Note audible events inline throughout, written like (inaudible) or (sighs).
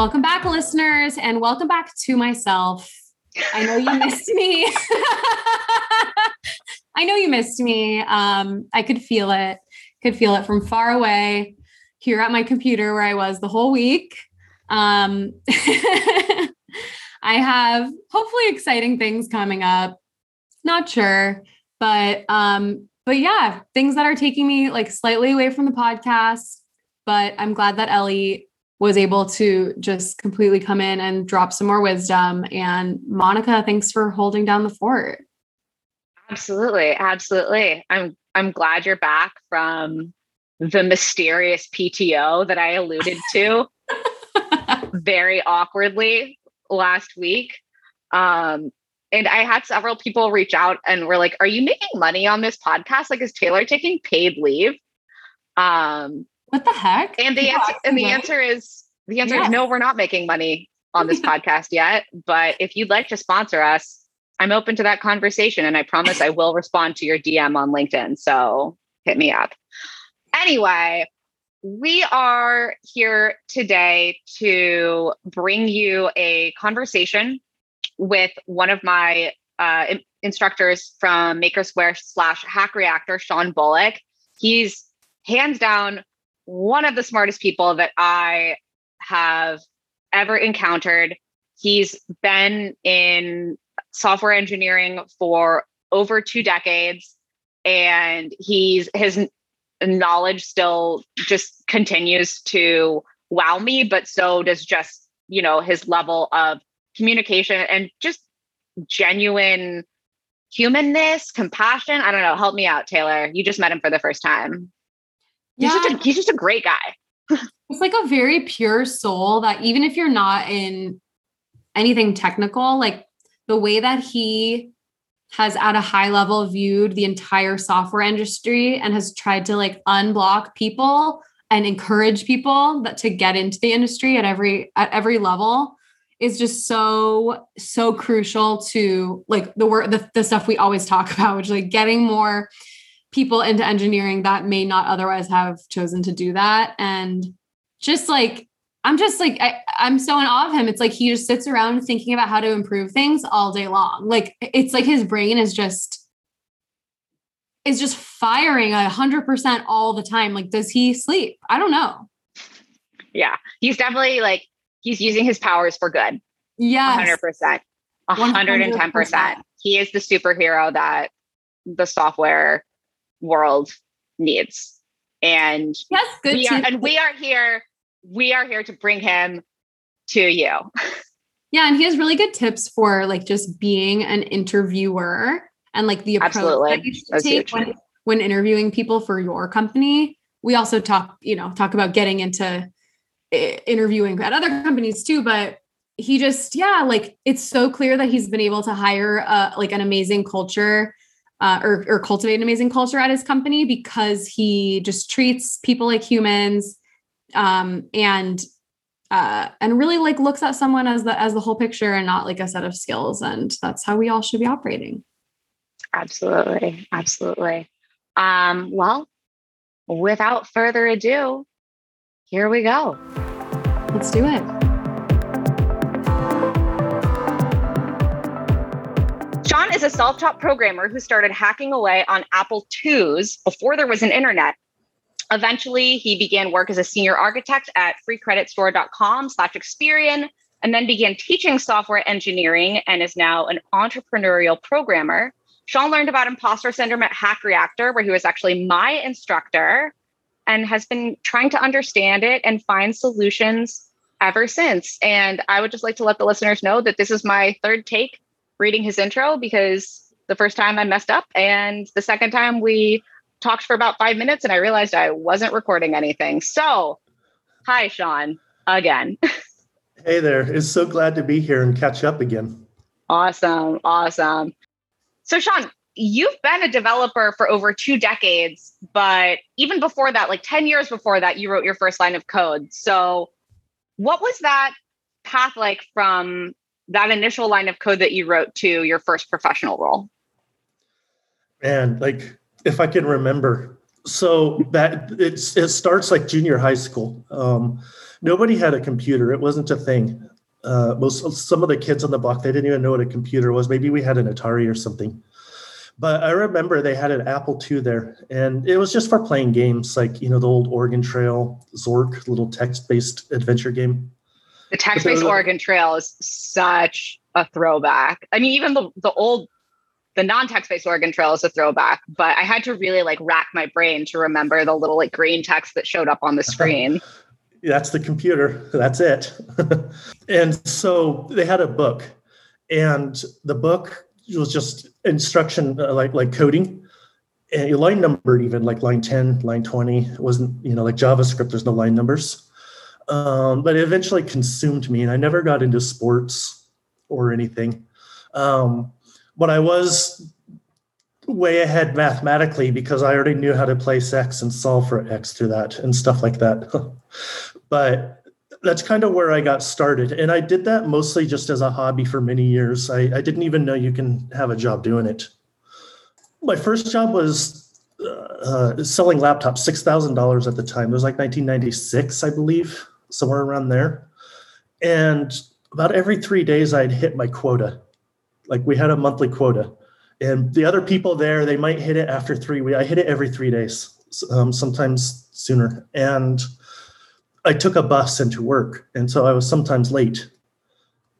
Welcome back, listeners, and welcome back to myself. I know you missed me. (laughs) I know you missed me. Um, I could feel it, could feel it from far away here at my computer where I was the whole week. Um, (laughs) I have hopefully exciting things coming up. Not sure, but um, but yeah, things that are taking me like slightly away from the podcast. But I'm glad that Ellie was able to just completely come in and drop some more wisdom. And Monica, thanks for holding down the fort. Absolutely, absolutely. I'm I'm glad you're back from the mysterious PTO that I alluded to (laughs) very awkwardly last week. Um, and I had several people reach out and were like, "Are you making money on this podcast? Like, is Taylor taking paid leave?" Um, what the heck? And the answer, and the answer is the answer yes. is no, we're not making money on this (laughs) podcast yet. But if you'd like to sponsor us, I'm open to that conversation. And I promise I will respond to your DM on LinkedIn. So hit me up. Anyway, we are here today to bring you a conversation with one of my uh, instructors from Makersquare slash Hack Reactor, Shawn Bullock. He's hands down one of the smartest people that I have ever encountered. He's been in software engineering for over two decades and he's his knowledge still just continues to wow me but so does just you know his level of communication and just genuine humanness compassion. I don't know. Help me out taylor. You just met him for the first time He's, yeah. just a, he's just a great guy. it's like a very pure soul that even if you're not in anything technical, like the way that he has at a high level viewed the entire software industry and has tried to like unblock people and encourage people that to get into the industry at every at every level is just so so crucial to like the work the, the stuff we always talk (laughs) about which like getting more people into engineering that may not otherwise have chosen to do that. And just like, I'm just like, I, I'm so in awe of him. It's like he just sits around thinking about how to improve things all day long. Like, it's like his brain is just, is just firing a hundred percent all the time. Like, does he sleep? I don't know. Yeah. He's definitely like, he's using his powers for good. Yeah. 100%. 110%. He is the superhero that the software world needs. And yes, good we are, and we are here. We are here to bring him to you. (laughs) Yeah, and he has really good tips for like just being an interviewer and like the approach Absolutely. that you should take when, when interviewing people for your company. We also talk, you know, talk about getting into eh, interviewing at other companies too, but he just yeah, like it's so clear that he's been able to hire uh, like an amazing culture uh, or, or cultivate an amazing culture at his company because he just treats people like humans um, and uh, and really like looks at someone as the as the whole picture and not like a set of skills and that's how we all should be operating. Absolutely. Absolutely. Um, well without further ado here we go. Let's do it Shawn is a self taught programmer who started hacking away on Apple IIs before there was an internet. Eventually, he began work as a senior architect at freecreditscore.com slash Experian, and then began teaching software engineering and is now an entrepreneurial programmer. Shawn learned about imposter syndrome at Hack Reactor, where he was actually my instructor and has been trying to understand it and find solutions ever since. And I would just like to let the listeners know that this is my third take reading his intro because the first time I messed up, and the second time we talked for about five minutes and I realized I wasn't recording anything. So, hi, Shawn, again. (laughs) hey there. It's so glad to be here and catch up again. Awesome. Awesome. So, Shawn, you've been a developer for over two decades, but even before that, like 10 years before that, you wrote your first line of code. So, what was that path like from that initial line of code that you wrote to your first professional role? And like, if I can remember, so that it's it starts like junior high school. Um, nobody had a computer. It wasn't a thing. Uh, most some of the kids on the block they didn't even know what a computer was. Maybe we had an Atari or something. But I remember they had an Apple II there, and it was just for playing games like you know the old Oregon Trail, Zork, little text-based adventure game. The text-based Oregon Trail is such a throwback. I mean, even the the old, the non-text-based Oregon Trail is a throwback. But I had to really like rack my brain to remember the little like green text that showed up on the screen. (laughs) That's the computer. That's it. (laughs) and so they had a book, and the book was just instruction uh, like like coding and line numbered even like line 10 line 20 it wasn't you know like javascript there's no line numbers um, but it eventually consumed me and i never got into sports or anything um, but i was way ahead mathematically because i already knew how to place x and solve for x through that and stuff like that (laughs) but that's kind of where I got started. And I did that mostly just as a hobby for many years. I, I didn't even know you can have a job doing it. My first job was uh, selling laptops, $6,000 at the time. It was like 1996, I believe, somewhere around there. And about every three days, I'd hit my quota. Like we had a monthly quota. And the other people there, they might hit it after three weeks. I hit it every three days, um, sometimes sooner. And I took a bus into work, and so I was sometimes late,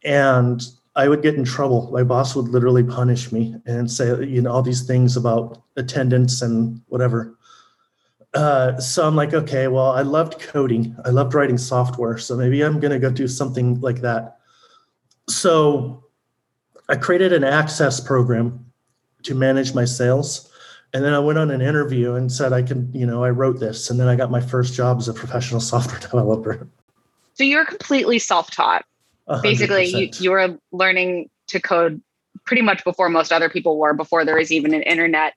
and I would get in trouble. My boss would literally punish me and say, you know, all these things about attendance and whatever. Uh, so I'm like, okay, well, I loved coding. I loved writing software. So maybe I'm going to go do something like that. So I created an access program to manage my sales. And then I went on an interview and said I can, you know, I wrote this. And then I got my first job as a professional (laughs) software developer. So you're completely self-taught. Basically, you, you were learning to code pretty much before most other people were, before there was even an internet.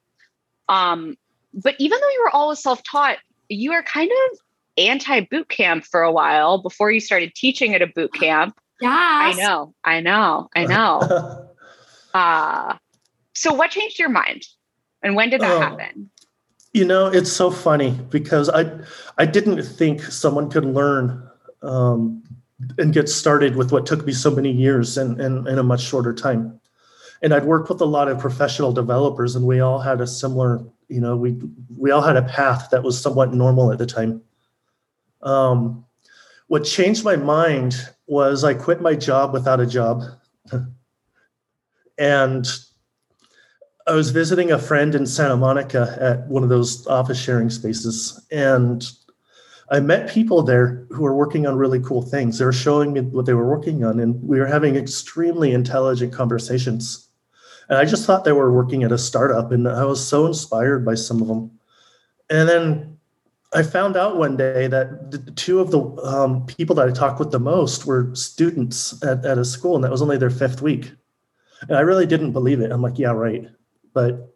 Um, but even though you were always self-taught, you were kind of anti-boot camp for a while before you started teaching at a boot camp. Yeah. I know. I know. I (laughs) know. uh, so what changed your mind? And when did that oh, happen? You know, it's so funny because I I didn't think someone could learn um, and get started with what took me so many years and in, in, in a much shorter time. And I'd worked with a lot of professional developers, and we all had a similar, you know, we we all had a path that was somewhat normal at the time. Um, what changed my mind was I quit my job without a job. (laughs) and I was visiting a friend in Santa Monica at one of those office sharing spaces, and I met people there who were working on really cool things. They were showing me what they were working on, and we were having extremely intelligent conversations. And I just thought they were working at a startup, and I was so inspired by some of them. And then I found out one day that two of the um, people that I talked with the most were students at, at a school, and that was only their fifth week. And I really didn't believe it. I'm like, yeah, right. But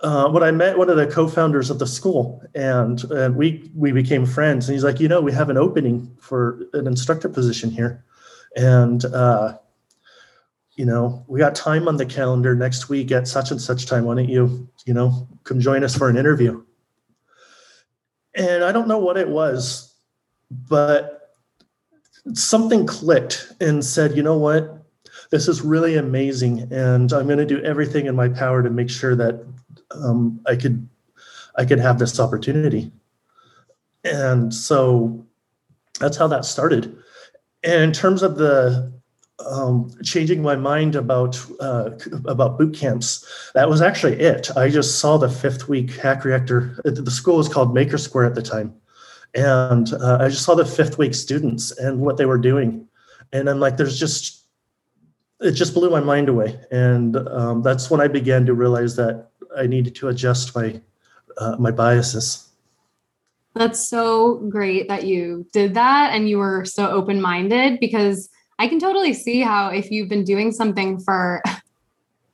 uh, when I met one of the co-founders of the school, and and we we became friends, and he's like, you know, we have an opening for an instructor position here, and uh, you know, we got time on the calendar next week at such and such time. Why don't you, you know, come join us for an interview? And I don't know what it was, but something clicked and said, you know what? this is really amazing, and I'm going to do everything in my power to make sure that um, I could I could have this opportunity. And so that's how that started. And in terms of the um, changing my mind about uh, about boot camps, that was actually it. I just saw the fifth week Hack Reactor. The school was called Maker Square at the time, and uh, I just saw the fifth week students and what they were doing, and I'm like, there's just it just blew my mind away, and um, that's when I began to realize that I needed to adjust my uh, my biases. That's so great that you did that and you were so open minded because I can totally see how if you've been doing something for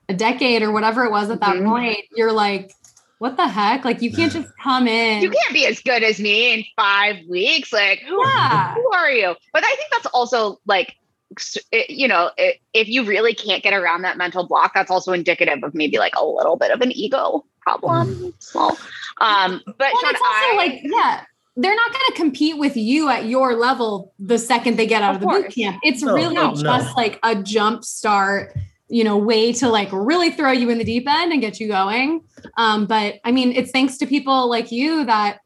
a decade or whatever it was at that mm-hmm. point, you're like, what the heck? Like you can't just come in. You can't be as good as me in five weeks. Like who, yeah. who are you? But I think that's also like you know, if you really can't get around that mental block, that's also indicative of maybe like a little bit of an ego problem. Mm. Small. Um, but well, Shawn, I, like, yeah, they're not going to compete with you at your level the second they get out of, of the boot camp. It's no, really no, just no. like a jump start, you know, way to like really throw you in the deep end and get you going. Um, but I mean, it's thanks to people like you that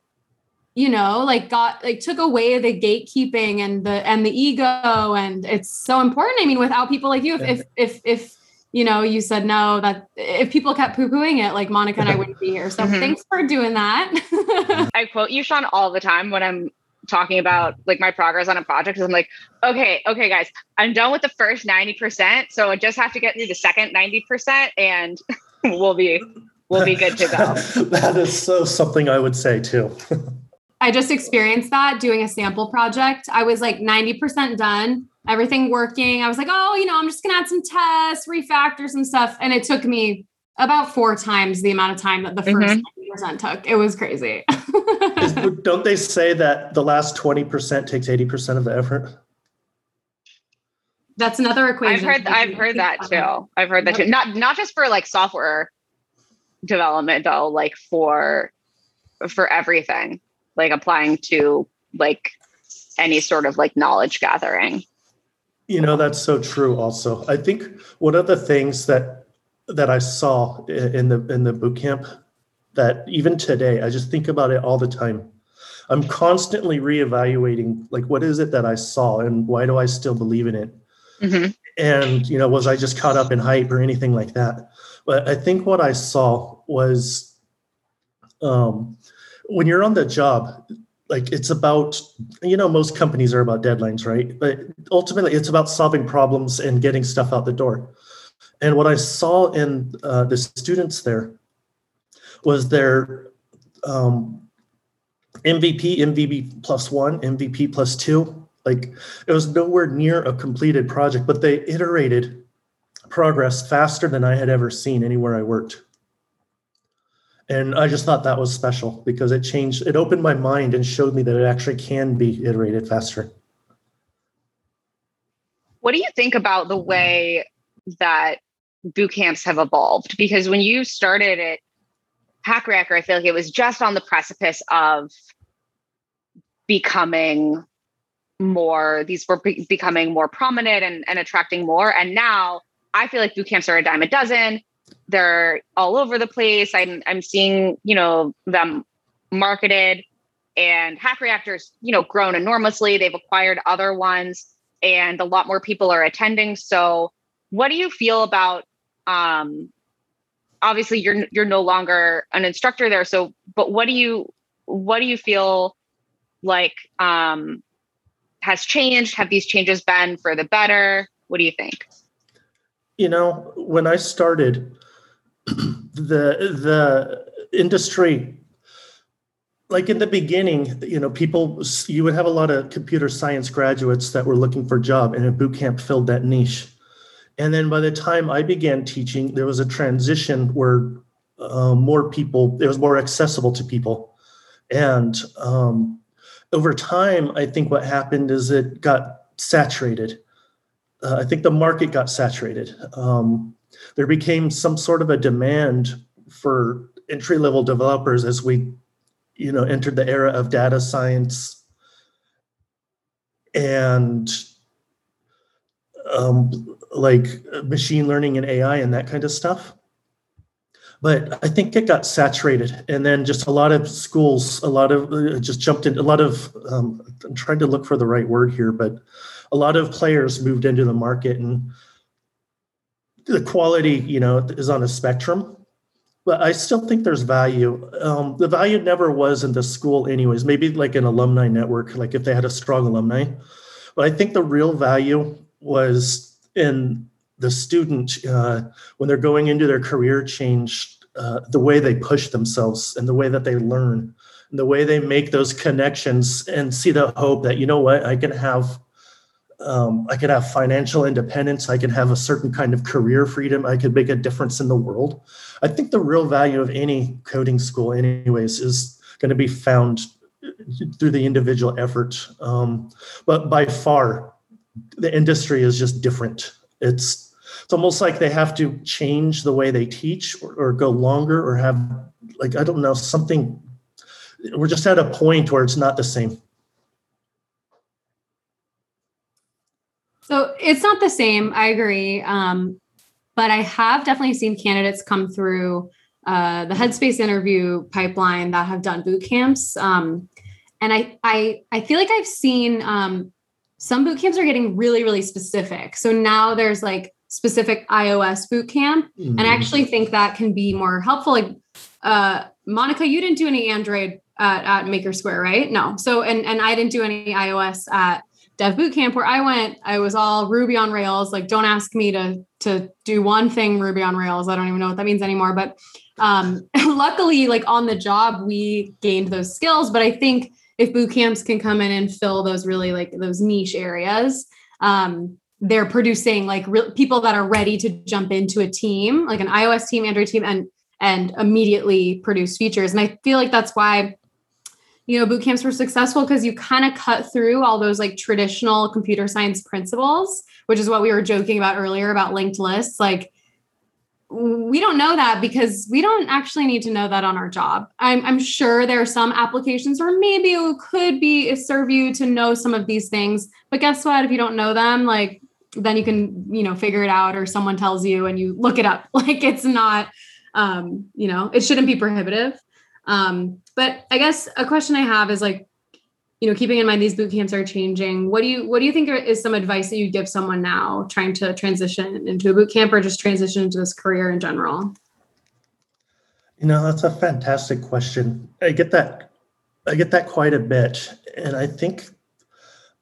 you know like got like took away the gatekeeping and the and the ego and it's so important i mean without people like you if if if, if you know you said no that if people kept poo-pooing it like monica and i (laughs) wouldn't be here so mm-hmm. thanks for doing that (laughs) i quote you shawn all the time when i'm talking about like my progress on a project i'm like okay okay guys i'm done with the first 90% so i just have to get through the second 90% and (laughs) we'll be we'll be good to go that is so something i would say too I just experienced that doing a sample project. I was like 90% done, everything working. I was like, oh, you know, I'm just going to add some tests, refactor some stuff. And it took me about four times the amount of time that the 1st mm-hmm. 90% took. It was crazy. (laughs) Don't they say that the last 20% takes 80% of the effort? That's another equation. I've heard I've heard that too. I've heard that too. Not not just for like software development though, like for for everything like applying to like any sort of like knowledge gathering you know that's so true also. I think one of the things that that i saw in the in the boot camp that even today i just think about it all the time. I'm constantly reevaluating like what is it that i saw and why do i still believe in it? Mm-hmm. and you know was i just caught up in hype or anything like that? But i think what i saw was um when you're on the job, like it's about you know most companies are about deadlines right? But ultimately it's about solving problems and getting stuff out the door. And what i saw in uh, the students there was their um, mvp mvp plus one mvp plus two like it was nowhere near a completed project but they iterated progress faster than i had ever seen anywhere i worked and i just thought that was special because it changed it opened my mind and showed me that it actually can be iterated faster. What do you think about the way that boot camps have evolved? Because when you started at Hack Reactor, i feel like it was just on the precipice of becoming more these were becoming more prominent and, and attracting more. And now i feel like boot camps are a dime a dozen they're all over the place. I'm I'm seeing, you know, them marketed and Hack Reactors, you know, grown enormously. They've acquired other ones and a lot more people are attending. So what do you feel about um obviously you're you're no longer an instructor there. So but what do you what do you feel like um has changed? Have these changes been for the better? What do you think? You know, when I started, the the industry like in the beginning you know people you would have a lot of computer science graduates that were looking for a job and a boot camp filled that niche. And then by the time i began teaching there was a transition where uh, more people it was more accessible to people. And um, over time i think what happened is it got saturated uh, i think the market got saturated. Um, there became some sort of a demand for entry level developers as we you know entered the era of data science. And um, like machine learning and ai and that kind of stuff. But i think it got saturated and then just a lot of schools a lot of uh, just jumped in a lot of um, i'm trying to look for the right word here but a lot of players moved into the market and the quality, you know, is on a spectrum, but I still think there's value. Um, the value never was in the school, anyways. Maybe like an alumni network, like if they had a strong alumni. But I think the real value was in the student uh, when they're going into their career change, uh, the way they push themselves and the way that they learn, and the way they make those connections and see the hope that you know what I can have um, I could have financial independence. I could have a certain kind of career freedom. I could make a difference in the world. I think the real value of any coding school, anyways, is going to be found through the individual effort. Um, but by far, the industry is just different. It's it's almost like they have to change the way they teach or, or go longer or have like I don't know something we're just at a point where it's not the same. So it's not the same. I agree. Um, but I have definitely seen candidates come through uh, the Headspace interview pipeline that have done boot camps. Um, and I, I, I feel like I've seen um, some boot camps are getting really, really specific. So now there's like specific iOS boot camp, mm-hmm. and I mm-hmm. actually think that can be more helpful. Like uh, Monica, you didn't do any Android at, at Maker Square, right? No. So and and I didn't do any iOS at Dev Bootcamp where I went. I was all Ruby on Rails. Like, don't ask me to to do one thing Ruby on Rails. I don't even know what that means anymore. But um, (laughs) luckily, like on the job, we gained those skills. But I think if boot camps can come in and fill those really like those niche areas, um, they're producing like re- people that are ready to jump into a team, like an iOS team, Android team, and and immediately produce features. And I feel like that's why you know boot camps were successful because you kind of cut through all those like traditional computer science principles, which is what we were joking about earlier about linked lists. Like we don't know that because we don't actually need to know that on our job. I'm, I'm sure there are some applications where maybe it could be a serve you to know some of these things, but guess what? If you don't know them, like then you can you know figure it out, or someone tells you and you look it up. (laughs) Like it's not, um, you know, it shouldn't be prohibitive. Um, but I guess a question I have is like, you know, keeping in mind these boot camps are changing. What do you what do you think is some advice that you'd give someone now trying to transition into a boot camp or just transition into this career in general? You know, that's a fantastic question. I get that I get that quite a bit. And I think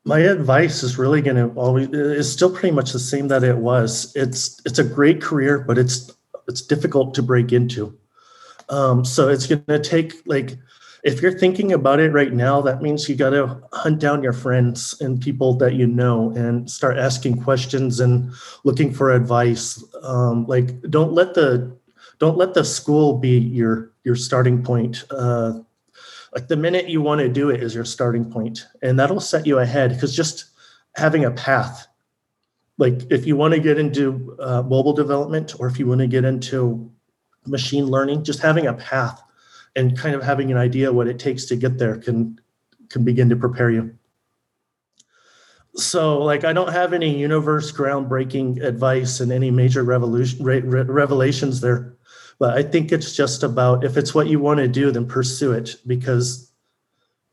my advice is really going to always is still pretty much the same that it was. It's it's a great career, but it's it's difficult to break into. Um, so it's going to take like if you're thinking about it right now, that means you got to hunt down your friends and people that you know and start asking questions and looking for advice. Um, like don't let the don't let the school be your your starting point. Uh, like the minute you want to do it is your starting point, and that'll set you ahead because just having a path. Like if you want to get into uh, mobile development or if you want to get into machine learning, just having a path and kind of having an idea what it takes to get there can can begin to prepare you. So like i don't have any universe groundbreaking advice and any major revolution re- re- revelations there but i think it's just about if it's what you want to do then pursue it because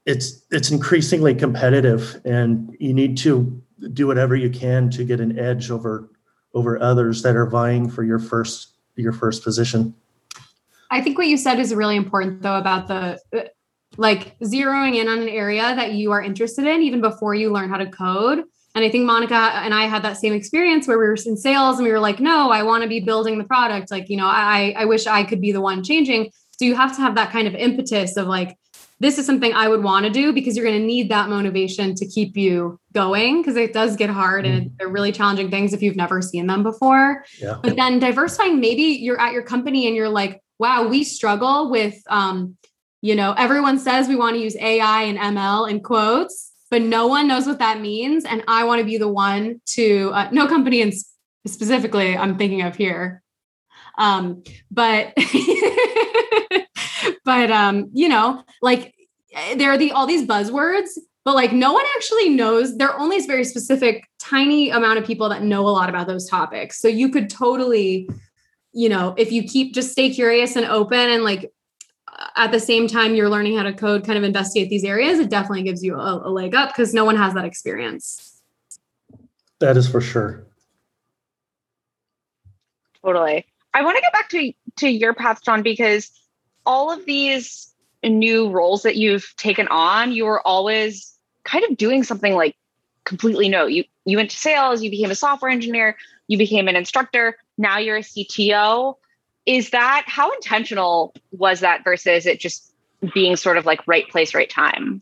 it's it's increasingly competitive and you need to do whatever you can to get an edge over over others that are vying for your first your first position I think what you said is really important though about the like zeroing in on an area that you are interested in even before you learn how to code. And I think Monica and I had that same experience where we were in sales and we were like, no, I want to be building the product. Like, you know, I I wish I could be the one changing. So you have to have that kind of impetus of like, this is something I would want to do because you're going to need that motivation to keep you going because it does get hard and mm-hmm. they're really challenging things if you've never seen them before. Yeah. But then diversifying, maybe you're at your company and you're like, wow, we struggle with, um, you know, everyone says we want to use AI and ML in quotes, but no one knows what that means. And I want to be the one to, uh, no company in specifically I'm thinking of here. Um, but, (laughs) but, um, you know, like there are the, all these buzzwords, but like no one actually knows there are only very specific tiny amount of people that know a lot about those topics so you could totally you know, if you keep just stay curious and open and like at the same time you're learning how to code, kind of investigate these areas, it definitely gives you a, a leg up because no one has that experience. That is for sure. Totally. I want to get back to to your path, John, because all of these new roles that you've taken on, you were always kind of doing something like completely new. You you went to sales, you became a software engineer, you became an instructor, now you're a CTO. Is that how intentional was that versus it just being sort of like right place, right time?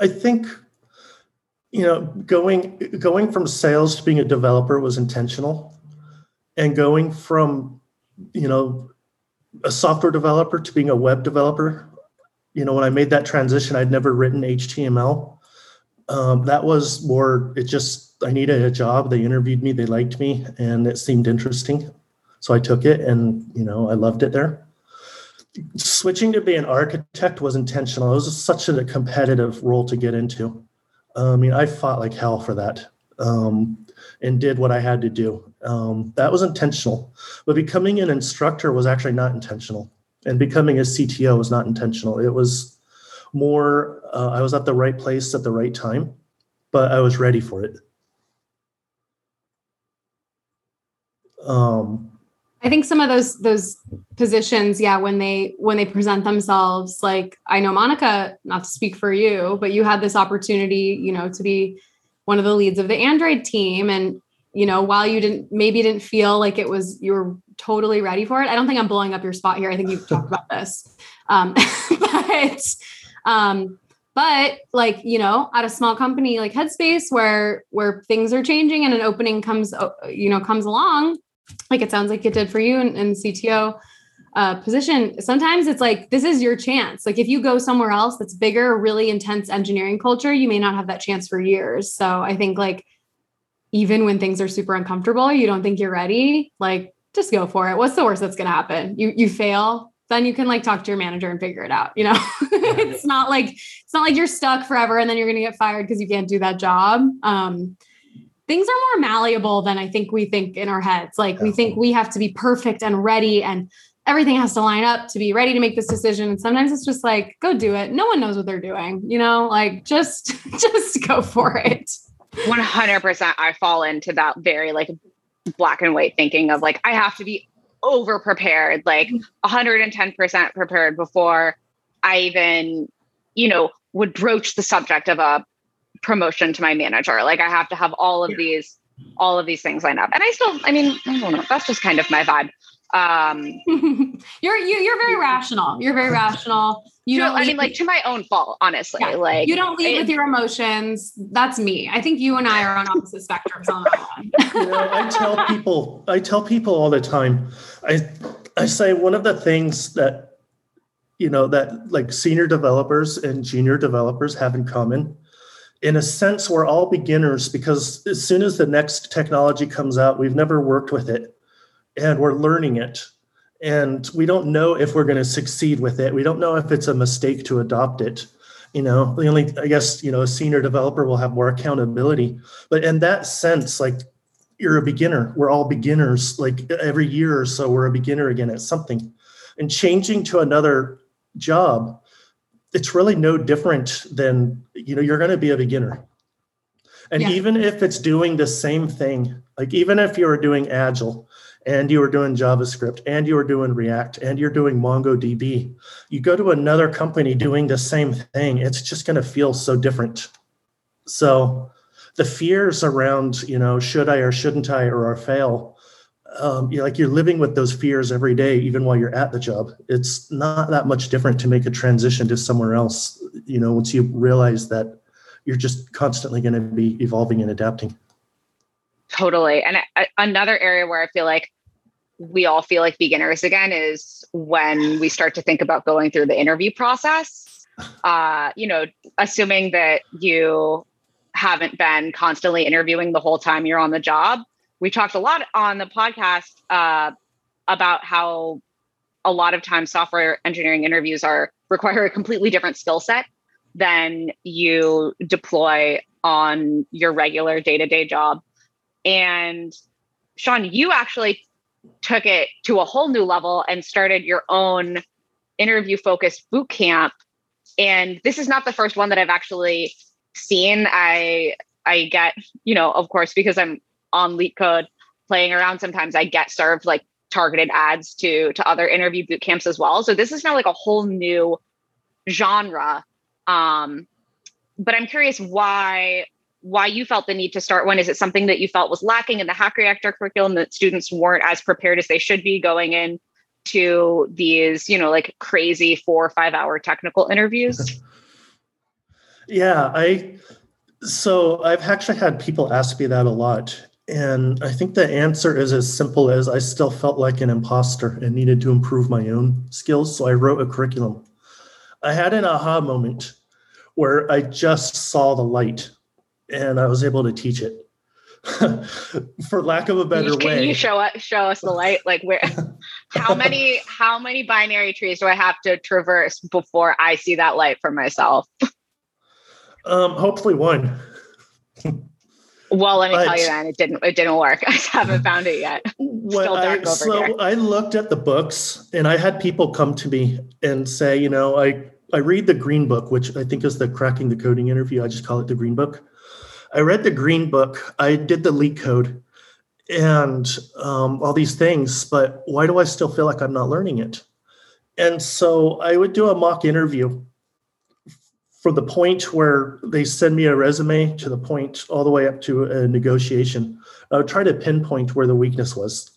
I think you know going going from sales to being a developer was intentional and going from you know a software developer to being a web developer you know when i made that transition i'd never written html um, that was more it just I needed a job. They interviewed me, they liked me, and it seemed interesting. So I took it and, you know, I loved it there. switching to be an architect was intentional. It was such a competitive role to get into. I mean, I fought like hell for that um, and did what I had to do. Um, that was intentional. But becoming an instructor was actually not intentional. And becoming a CTO was not intentional. It was more, uh, I was at the right place at the right time, but I was ready for it. Um, I think some of those those positions, yeah, when they when they present themselves, like I know Monica, not to speak for you, but you had this opportunity, you know, to be one of the leads of the Android team, and you know, while you didn't maybe didn't feel like it was you were totally ready for it. I don't think I'm blowing up your spot here. I think you've talked about this, (laughs) um, (laughs) but um, but like you know, at a small company like Headspace, where where things are changing and an opening comes, uh, you know, comes along like it sounds like it did for you in, CTO uh, position, sometimes it's like this is your chance. Like if you go somewhere else that's bigger, really intense engineering culture, you may not have that chance for years. So I think like even when things are super uncomfortable, you don't think you're ready, like just go for it. What's the worst that's going to happen? You you fail, then you can like talk to your manager and figure it out. You know, (laughs) it's not like it's not like you're stuck forever and then you're going to get fired because you can't do that job. Um, things are more malleable than I think we think in our heads. Like we think we have to be perfect and ready and everything has to line up to be ready to make this decision. And sometimes it's just like, go do it. No one knows what they're doing, you know, like just, (laughs) just go for it. 100% I fall into that very like black and white thinking of like, I have to be over prepared, like 110% prepared before I even, you know, would broach the subject of a promotion to my manager. Like I have to have all of yeah. these, all of these things lined up. And I still, I mean, I don't know. That's just kind of my vibe. Um, (laughs) you're you, you're very rational. You're very rational. (laughs) You don't. I mean, like to my own fault, honestly. Yeah. Like you don't lead with your emotions. That's me. I think you and I are on opposite spectrums on that one. (laughs) you know, I tell people. I tell people all the time. I I say one of the things that you know that like senior developers and junior developers have in common in a sense, we're all beginners because as soon as the next technology comes out, we've never worked with it and we're learning it. And we don't know if we're going to succeed with it. We don't know if it's a mistake to adopt it. You know, the only, I guess, you know, a senior developer will have more accountability. But in that sense, like you're a beginner. We're all beginners. Like every year or so, we're a beginner again at something. And changing to another job it's really no different than you know you're going to be a beginner and yeah. even if it's doing the same thing like even if you're doing agile and you are doing javascript and you are doing react and you're doing mongodb you go to another company doing the same thing it's just going to feel so different so the fears around you know should i or shouldn't i or i fail um, you're like you're living with those fears every day, even while you're at the job. It's not that much different to make a transition to somewhere else. You know, once you realize that you're just constantly going to be evolving and adapting. Totally. And I, another area where I feel like we all feel like beginners again is when we start to think about going through the interview process. Uh, you know, assuming that you haven't been constantly interviewing the whole time you're on the job we talked a lot on the podcast uh, about how a lot of times software engineering interviews are require a completely different skill set than you deploy on your regular day-to-day job. And shawn you actually took it to a whole new level and started your own interview focused boot camp. And this is not the first one that i've actually seen. I i get you know of course because i'm on LeetCode playing around, sometimes I get served like targeted ads to to other interview boot camps as well. So this is now like a whole new genre. Um, but I'm curious why why you felt the need to start one. Is it something that you felt was lacking in the Hack Reactor curriculum that students weren't as prepared as they should be going in to these, you know, like crazy four or five hour technical interviews? (laughs) yeah, I so I've actually had people ask me that a lot. And I think the answer is as simple as I still felt like an imposter and needed to improve my own skills. So I wrote a curriculum. I had an aha moment where I just saw the light and I was able to teach it. (laughs) For lack of a better can way. Can you show us show us the light? Like where (laughs) how many how many binary trees do I have to traverse before I see that light for myself? Um, hopefully one. (laughs) Well, let me but, tell you, then it didn't. It didn't work. (laughs) I haven't found it yet. Still dark I, over so here. I looked at the books, and I had people come to me and say, you know, I I read the Green Book, which I think is the cracking the coding interview. I just call it the Green Book. I read the Green Book. I did the LeetCode, and um, all these things. But why do I still feel like I'm not learning it? And so I would do a mock interview from the point where they send me a resume to the point all the way up to a negotiation. I would try to pinpoint where the weakness was.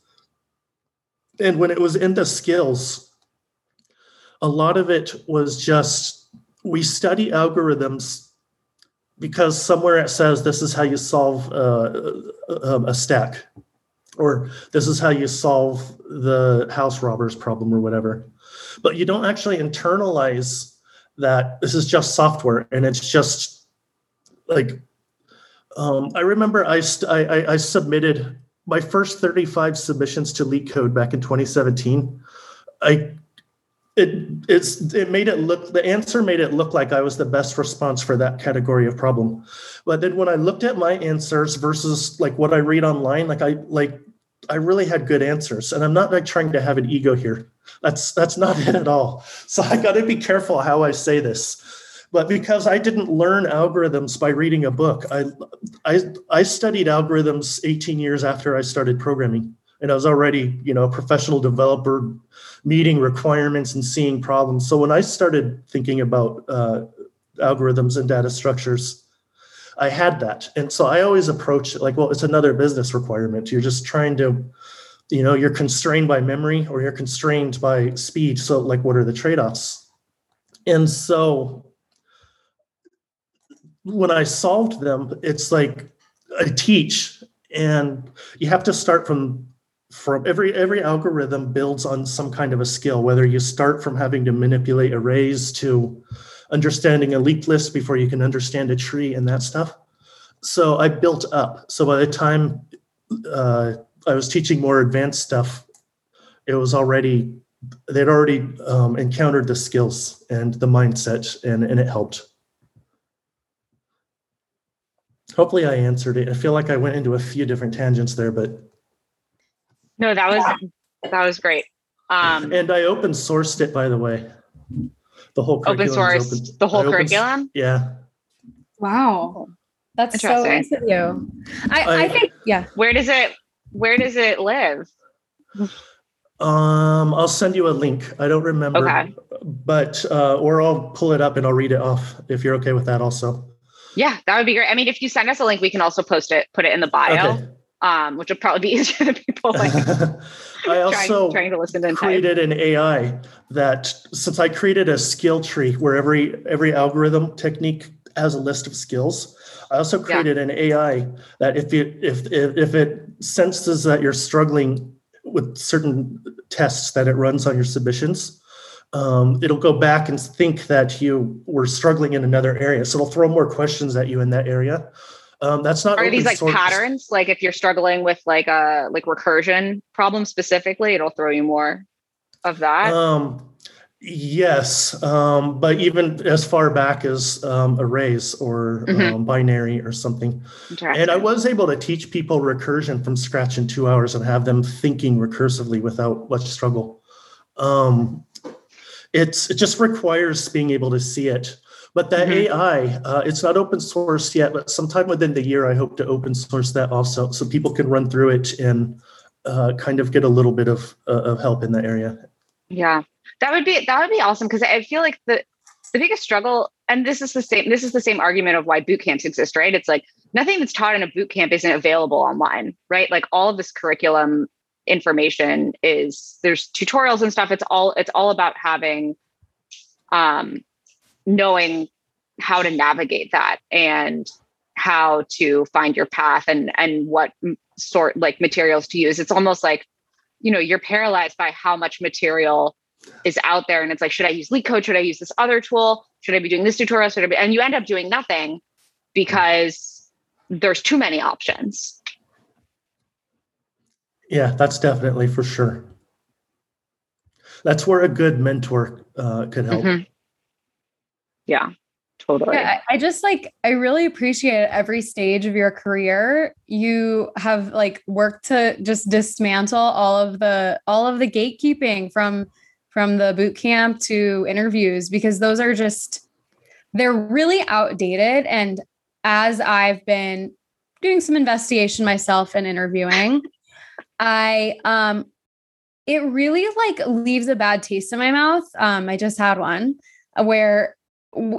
And when it was in the skills, a lot of it was just we study algorithms because somewhere it says this is how you solve uh, a, a stack, or this is how you solve the house robbers problem, or whatever. But you don't actually internalize that this is just software and it's just like um, I remember I, st- I, I submitted my first 35 submissions to LeetCode back in 2017. I it it's it made it look the answer made it look like I was the best response for that category of problem. But then when I looked at my answers versus like what I read online, like I like I really had good answers. And I'm not like trying to have an ego here. That's that's not it at all. So I got to be careful how I say this. But because I didn't learn algorithms by reading a book, I I I studied algorithms 18 years after I started programming. And I was already, you know, a professional developer, meeting requirements and seeing problems. So when I started thinking about uh, algorithms and data structures, I had that. And so I always approach it like, well, it's another business requirement. You're just trying to you know you're constrained by memory or you're constrained by speed. So like what are the trade-offs? And so when i solved them it's like i teach and you have to start from from every every algorithm builds on some kind of a skill whether you start from having to manipulate arrays to understanding a linked list before you can understand a tree and that stuff. So i built up. So by the time uh, I was teaching more advanced stuff, it was already they'd already um, encountered the skills and the mindset, and and it helped. Hopefully, I answered it. I feel like I went into a few different tangents there, but no, that was that was great. Um, and I open sourced it, by the way. The whole open source, open, the whole curriculum. yeah. Wow, that's so nice of you. I, I, I think yeah. Where does it where does it live? Um, I'll send you a link. I don't remember. Okay. But uh, or I'll pull it up and I'll read it off if you're okay with that also. Yeah, that would be great. I mean, if you send us a link, we can also post it, put it in the bio. Okay. Um, which would probably be (laughs) easier than people like (laughs) I also trying, trying, to listen to created an AI that since I created a skill tree where every every algorithm technique has a list of skills. I also created yeah. an AI that if it if, if if it senses that you're struggling with certain tests that it runs on your submissions, um, it'll go back and think that you were struggling in another area. So it'll throw more questions at you in that area. Um, that's not are these like source. patterns? Like if you're struggling with like a like recursion problem specifically, it'll throw you more of that. Um, Yes, um, but even as far back as um, arrays or mm-hmm. um, binary or something. And I was able to teach people recursion from scratch in two hours and have them thinking recursively without much struggle. Um, it's it just requires being able to see it. But that mm-hmm. AI, uh, it's not open source yet, but sometime within the year, I hope to open source that also, so people can run through it and uh, kind of get a little bit of uh, of help in that area. Yeah, that would be that would be awesome because I feel like the the biggest struggle, and this is the same this is the same argument of why boot camps exist, right? It's like nothing that's taught in a boot camp isn't available online, right? Like all of this curriculum information is there's tutorials and stuff. It's all it's all about having um knowing how to navigate that and how to find your path and and what sort like materials to use. It's almost like you know you're paralyzed by how much material is out there and it's like should i use lead LeetCode should i use this other tool should i be doing this tutorial should i be and you end up doing nothing because there's too many options yeah that's definitely for sure that's where a good mentor uh, could help. Mm-hmm. Yeah, totally. Yeah, I just like I really appreciate every stage of your career. You have like worked to just dismantle all of the all of the gatekeeping from from the boot camp to interviews because those are just they're really outdated and as I've been doing some investigation myself and interviewing, (laughs) I um it really like leaves a bad taste in my mouth. Um, I just had one where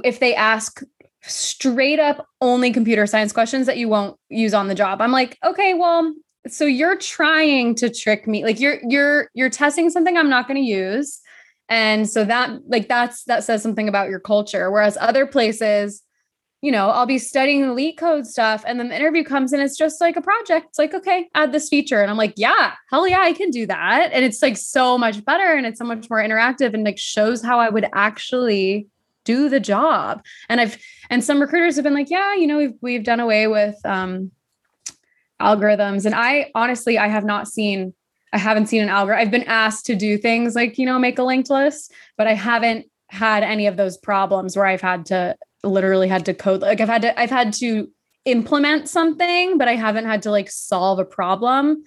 if they ask straight up only computer science questions that you won't use on the job, I'm like, okay, well, so you're trying to trick me. Like you're you're you're testing something I'm not going to use. And so that like that's that says something about your culture. Whereas other places, you know, I'll be studying the code stuff and then the interview comes and it's just like a project. It's like, okay, add this feature. And I'm like, yeah, hell yeah, I can do that. And it's like so much better and it's so much more interactive and like shows how I would actually do the job. And I've and some recruiters have been like, yeah, you know, we've we've done away with um algorithms. And I honestly I have not seen I haven't seen an algorithm. I've been asked to do things like, you know, make a linked list, but I haven't had any of those problems where I've had to literally had to code like I've had to I've had to implement something, but I haven't had to like solve a problem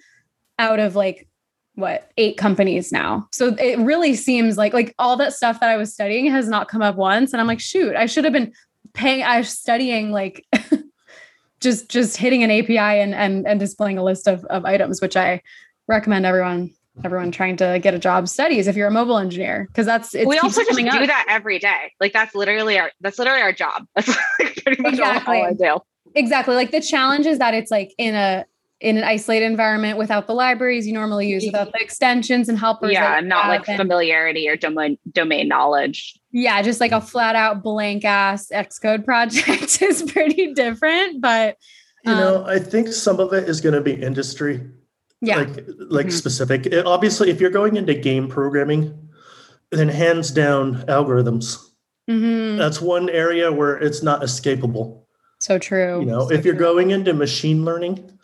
out of like what eight companies now. So it really seems like like all that stuff that I was studying has not come up once. And I'm like, shoot, I should have been paying I was studying like (laughs) just just hitting an API and and and displaying a list of, of items, which I recommend everyone everyone trying to get a job studies if you're a mobile engineer because that's we also just do up. that every day like that's literally our that's literally our job (laughs) that's pretty much exactly. all I do exactly like the challenge is that it's like in a in an isolated environment without the libraries you normally use without the extensions and helpers yeah not like and, familiarity or domain domain knowledge. Yeah just like a flat out blank ass xcode project (laughs) is pretty different but you know um, i think some of it is going to be industry yeah. like like mm-hmm. specific. It, obviously if you're going into game programming then hands down algorithms. Mm-hmm. that's one area where it's not escapable. So true. You know so if you're going into machine learning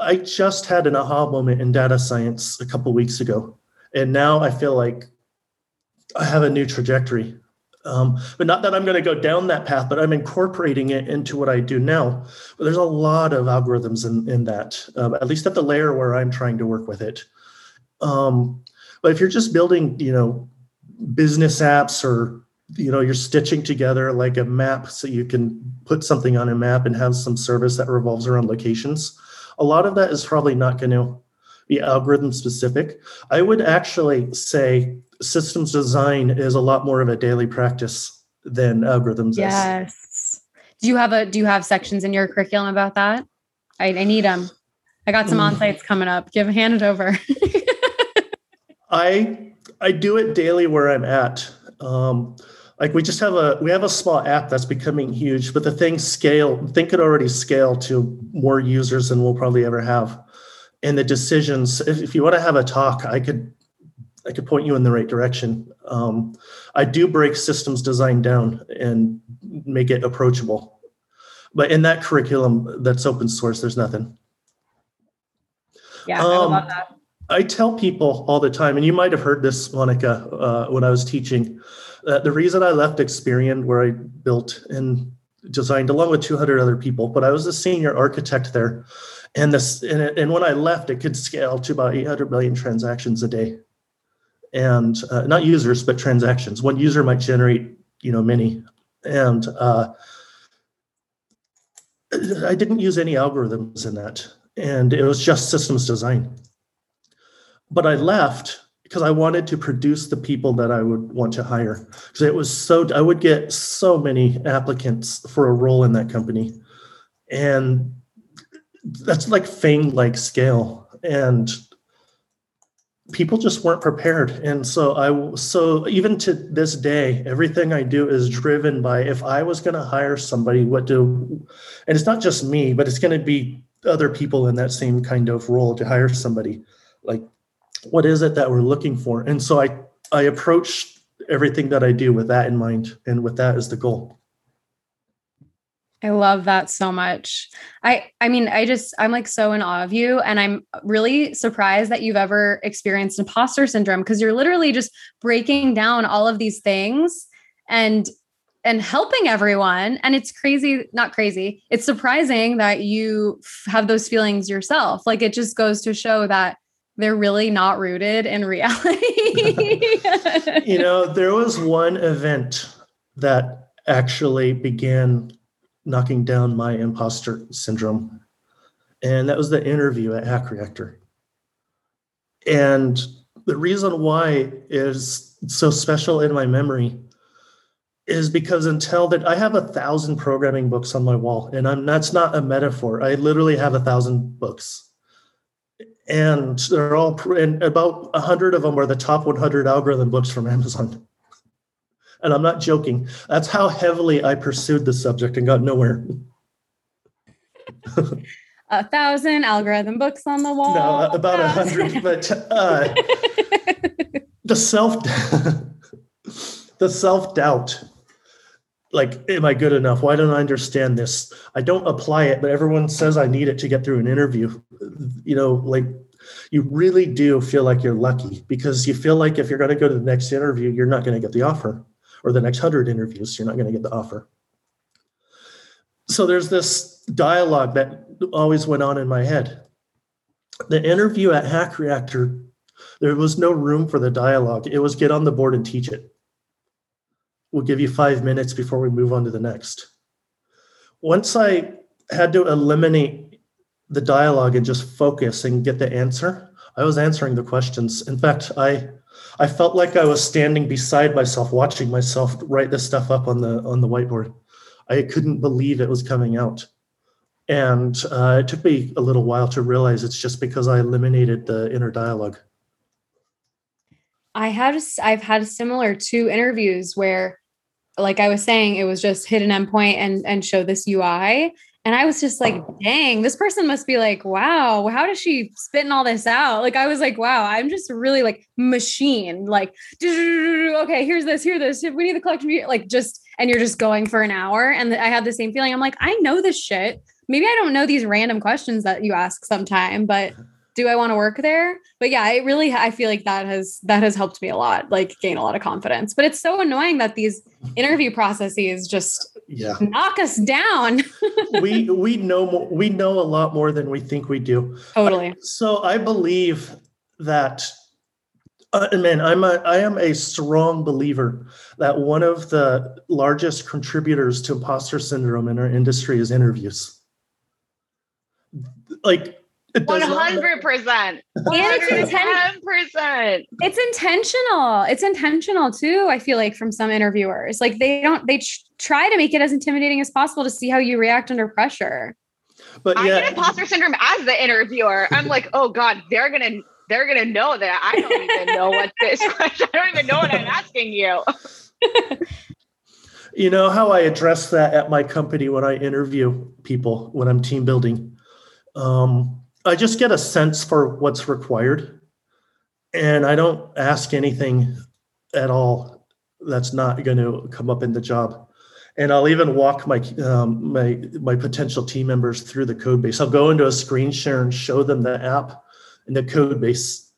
i just had an aha moment in data science a couple weeks ago and now i feel like i have a new trajectory um, but not that I'm going to go down that path, but I'm incorporating it into what I do now. But there's a lot of algorithms in, in that, um, at least at the layer where I'm trying to work with it. Um, but if you're just building, you know, business apps or you know you're stitching together like a map so you can put something on a map and have some service that revolves around locations a lot of that is probably not going to be algorithm specific. I would actually say systems design is a lot more of a daily practice than algorithms yes. Is. do you have a do you have sections in your curriculum about that? I, I need them i got some mm. on sites coming up. Give hand it over. (laughs) I i do it daily where i'm at. Um, like we just have a we have a small app that's becoming huge but the thing scale think it already scale to more users than we'll probably ever have and the decisions if, if you want to have a talk i could I could point you in the right direction. Um, I do break systems design down and make it approachable. But in that curriculum that's open source, there's nothing. Yeah, um, I love that. I tell people all the time, and you might have heard this, Monica, uh, when I was teaching, that the reason I left Experian, where I built and designed along with 200 other people, but I was a senior architect there. And this, and, it, and when I left, it could scale to about 800 million transactions a day. And uh, not users but transactions. One user might generate you know many. And uh, i didn't use any algorithms in that. And it was just systems design. But i left because i wanted to produce the people that i would want to hire. Because it was so i would get so many applicants for a role in that company. And that's like fame like scale. And people just weren't prepared. And so i so even to this day everything i do is driven by if i was going to hire somebody what do and it's not just me but it's going to be other people in that same kind of role to hire somebody. Like what is it that we're looking for? And so i i approach everything that i do with that in mind and with that as the goal. I love that so much. I I mean, I just I'm like so in awe of you and I'm really surprised that you've ever experienced imposter syndrome because you're literally just breaking down all of these things and and helping everyone. And it's crazy not crazy it's surprising that you have those feelings yourself. Like it just goes to show that they're really not rooted in reality. (laughs) You know there was one event that actually began knocking down my imposter syndrome and that was the interview at hack reactor. And the reason why is so special in my memory is because until that I have a thousand programming books on my wall, and I'm that's not a metaphor. I literally have a thousand books, and they're all and about a hundred of them are the top 100 algorithm books from Amazon. And I'm not joking. That's how heavily I pursued the subject and got nowhere. a thousand algorithm books on the wall. No, about a hundred, (laughs) but uh, (laughs) the self, (laughs) the self doubt like am i good enough? Why don't i understand this? I don't apply it but everyone says i need it to get through an interview. You know like you really do feel like you're lucky because you feel like if you're going to go to the next interview you're not going to get the offer or the next 100 interviews you're not going to get the offer. So there's this dialogue that always went on in my head. The interview at hack reactor there was no room for the dialogue. It was get on the board and teach it We'll give you five minutes before we move on to the next. Once I had to eliminate the dialogue and just focus and get the answer, I was answering the questions. In fact, I I felt like I was standing beside myself, watching myself write this stuff up on the on the whiteboard. I couldn't believe it was coming out, and uh, it took me a little while to realize it's just because I eliminated the inner dialogue. I had I've had similar two interviews where like I was saying, it was just hit an endpoint and and show this UI. And I was just like, dang, this person must be like, wow, how does she spitting all this out? Like, I was like, wow, I'm just really like machine, like, (laughs) okay, here's this, here's this. We need the collection, like, just, and you're just going for an hour. And I had the same feeling. I'm like, I know this shit. Maybe I don't know these random questions that you ask sometime, but do I want to work there? But yeah, it really I feel like that has that has helped me a lot, like gain a lot of confidence. But it's so annoying that these interview processes just yeah. knock us down. (laughs) we we know more, we know a lot more than we think we do. Totally. so I believe that uh, man, I'm a I am a strong believer that one of the largest contributors to imposter syndrome in our industry is interviews. Like one hundred percent. Ten percent. It's intentional. It's intentional too. I feel like from some interviewers, like they don't they try to make it as intimidating as possible to see how you react under pressure. But yeah. I get imposter syndrome as the interviewer. I'm like, oh god, they're gonna they're gonna know that I don't even know what this (laughs) question. I don't even know what I'm asking you. (laughs) you know how I address that at my company when I interview people when I'm team building. Um, I just get a sense for what's required, and I don't ask anything at all that's not going to come up in the job. And I'll even walk my um, my my potential team members through the code base. I'll go into a screen share and show them the app and the code base,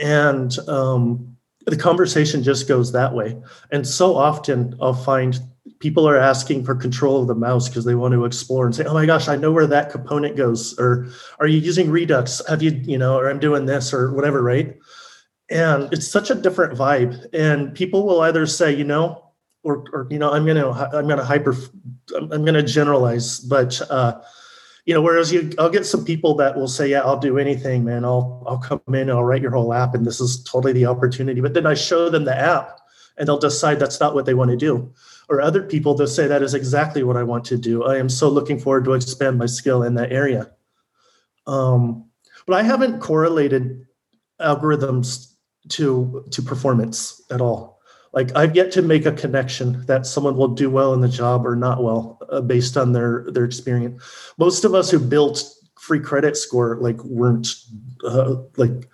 and um, the conversation just goes that way. And so often I'll find people are asking for control of the mouse because they want to explore and say, "Oh my gosh, I know where that component goes," or "Are you using Redux? Have you, you know?" Or "I'm doing this," or whatever, right? And it's such a different vibe, and people will either say, you know, or, or you know, I'm gonna, I'm gonna hyper, I'm gonna generalize, but uh, you know, whereas you, I'll get some people that will say, "Yeah, I'll do anything, man. I'll, I'll come in, and I'll write your whole app, and this is totally the opportunity." But then I show them the app, and they'll decide that's not what they want to do or other people they'll say that is exactly what I want to do. I am so looking forward to expand my skill in that area. Um, but I haven't correlated algorithms to to performance at all. Like I've yet to make a connection that someone will do well in the job or not well uh, based on their their experience. Most of us who built free credit score like weren't uh, like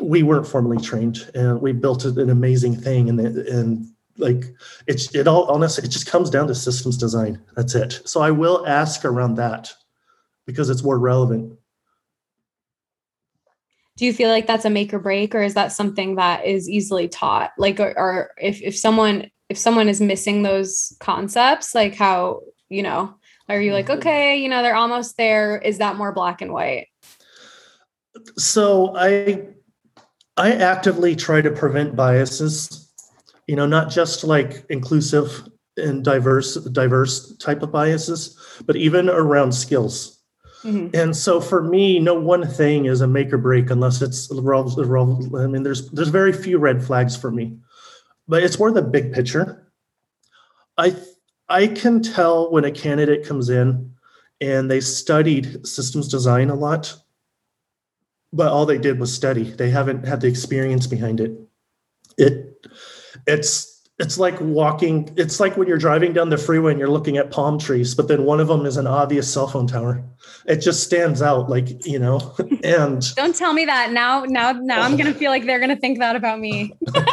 we weren't formally trained and we built an amazing thing and and like it's it all honestly it just comes down to systems design. That's it. So i will ask around that because it's more relevant. Do you feel like that's a make or break or is that something that is easily taught? Like or, or if, if someone if someone is missing those concepts like how you know are you like mm-hmm. okay you know they're almost there. Is that more black and white? So i i actively try to prevent biases you know not just like inclusive and diverse diverse type of biases but even around skills. Mm-hmm. and so for me no one thing is a make or break unless it's i mean there's there's very few red flags for me. But it's more the big picture. I i can tell when a candidate comes in and they studied systems design a lot but all they did was study. They haven't had the experience behind it. It it's it's like walking it's like when you're driving down the freeway and you're looking at palm trees but then one of them is an obvious cell phone tower. It just stands out like you know (laughs) and don't tell me that. Now now now i'm gonna feel like they're gonna think that about me. (laughs)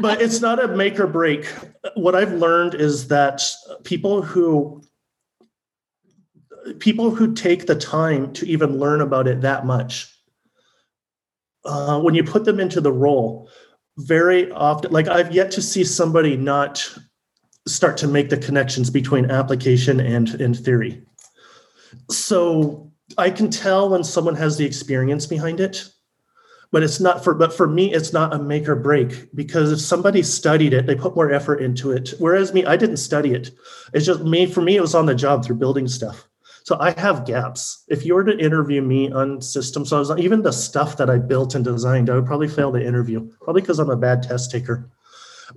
But it's not a make or break. What i've learned is that people who people who take the time to even learn about it that much uh, when you put them into the role very often like i've yet to see somebody not start to make the connections between application and and theory. So i can tell when someone has the experience behind it but it's not for but for me it's not a make or break because if somebody studied it they put more effort into it. Whereas me i didn't study it. It's just me for me it was on the job through building stuff so I have gaps. If you were to interview me on systems, so I was, even the stuff that I built and designed, I would probably fail the interview, probably because I'm a bad test taker.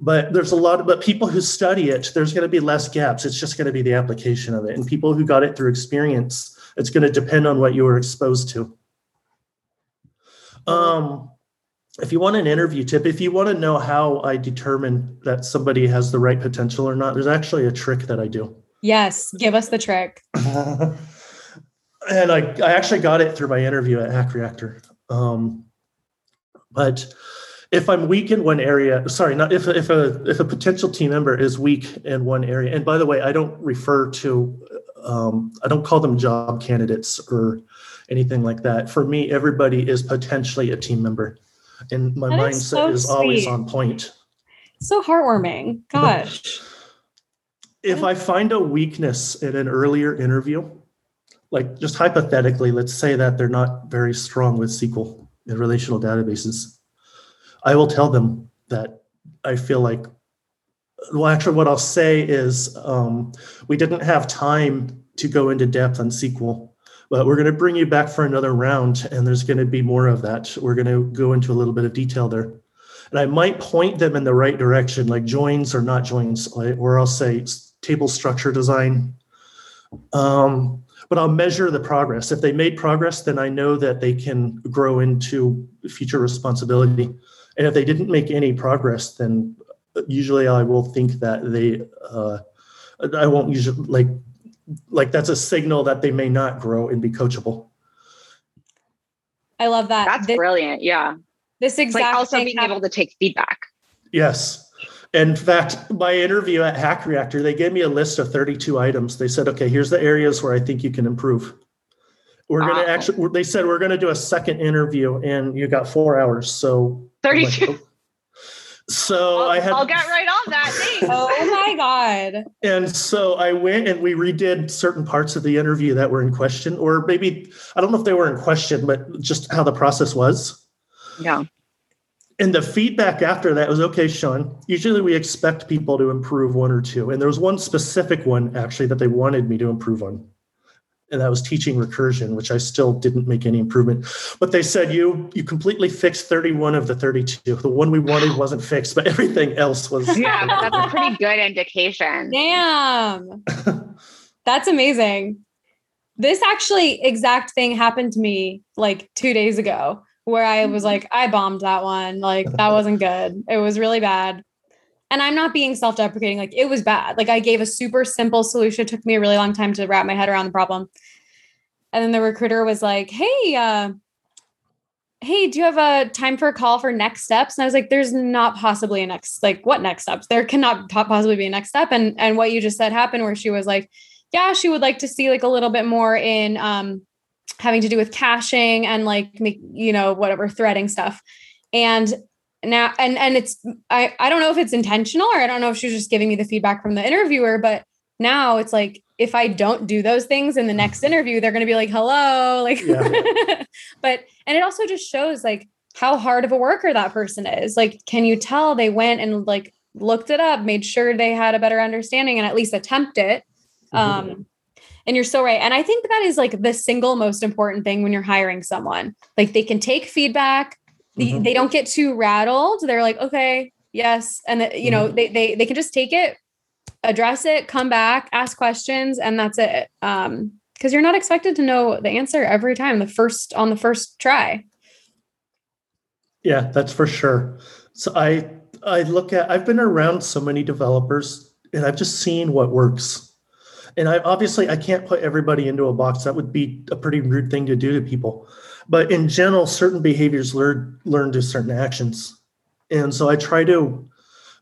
But there's a lot of, but people who study it, there's going to be less gaps. It's just going to be the application of it. And people who got it through experience, it's going to depend on what you were exposed to. Um, if you want an interview tip, if you want to know how I determine that somebody has the right potential or not, there's actually a trick that I do. Yes, give us the trick. and I, I actually got it through my interview at Hack Reactor. Um, but if I'm weak in one area, sorry, not if if a if a potential team member is weak in one area, and by the way, I don't refer to, um, I don't call them job candidates or anything like that. For me, everybody is potentially a team member, and my that mindset is, so is always on point. So heartwarming. Gosh (laughs) if I find a weakness in an earlier interview, like just hypothetically, let's say that they're not very strong with SQL and relational databases, I will tell them that I feel like, well, actually, what I'll say is um, we didn't have time to go into depth on SQL, but we're going to bring you back for another round, and there's going to be more of that. We're going to go into a little bit of detail there. And I might point them in the right direction, like joins or not joins, or I'll say table structure design. Um, but I'll measure the progress. If they made progress, then I know that they can grow into future responsibility. And if they didn't make any progress, then usually I will think that they, uh, I won't usually like, like that's a signal that they may not grow and be coachable. I love that. That's this, brilliant. Yeah. This exact like also being able to take feedback. Yes. In fact, my interview at Hack Reactor, they gave me a list of 32 items. They said, okay, here's the areas where I think you can improve. We're going to actually, they said, we're going to do a second interview and you got four hours. So 32. Like, so I'll, I had, I'll get right on that. oh my God. And so I went and we redid certain parts of the interview that were in question, or maybe, I don't know if they were in question, but just how the process was. Yeah and the feedback after that was okay shawn usually we expect people to improve one or two. And there was one specific one actually that they wanted me to improve on. And that was teaching recursion which i still didn't make any improvement. But they said you you completely fixed 31 of the 32 the one we wanted wasn't fixed but everything else was. (laughs) Yeah that's a pretty good indication. Damn. That's amazing. This actually exact thing happened to me like two days ago where I was like, I bombed that one. Like that (laughs) wasn't good. It was really bad. And I'm not being self deprecating. Like it was bad. Like I gave a super simple solution. It took me a really long time to wrap my head around the problem. And then the recruiter was like, Hey, uh, hey, do you have a time for a call for next steps? And I was like, there's not possibly a next, like what next steps? There cannot possibly be a next step. And and what you just said happened where she was like, yeah, she would like to see like a little bit more in um having to do with caching and like make, you know, whatever threading stuff. And now and and it's I I don't know if it's intentional or I don't know if she's just giving me the feedback from the interviewer, but now it's like if I don't do those things in the next interview, they're going to be like, hello. (laughs) Like, yeah. but, and it also just shows like how hard of a worker that person is. Like, can you tell they went and like looked it up, made sure they had a better understanding and at least attempt it? Mm-hmm. Um, and you're so right. And I think that is like the single most important thing when you're hiring someone. Like, they can take feedback, mm-hmm. they, don't get too rattled. They're like, okay, yes. And, the, you know, mm-hmm. they, they, they can just take it address it, come back, ask questions, and that's it. Um, because you're not expected to know the answer every time, the first on the first try. Yeah, that's for sure. So I I look at I've been around so many developers and I've just seen what works. And I obviously I can't put everybody into a box. That would be a pretty rude thing to do to people. But in general, certain behaviors learn learn to certain actions. And so I try to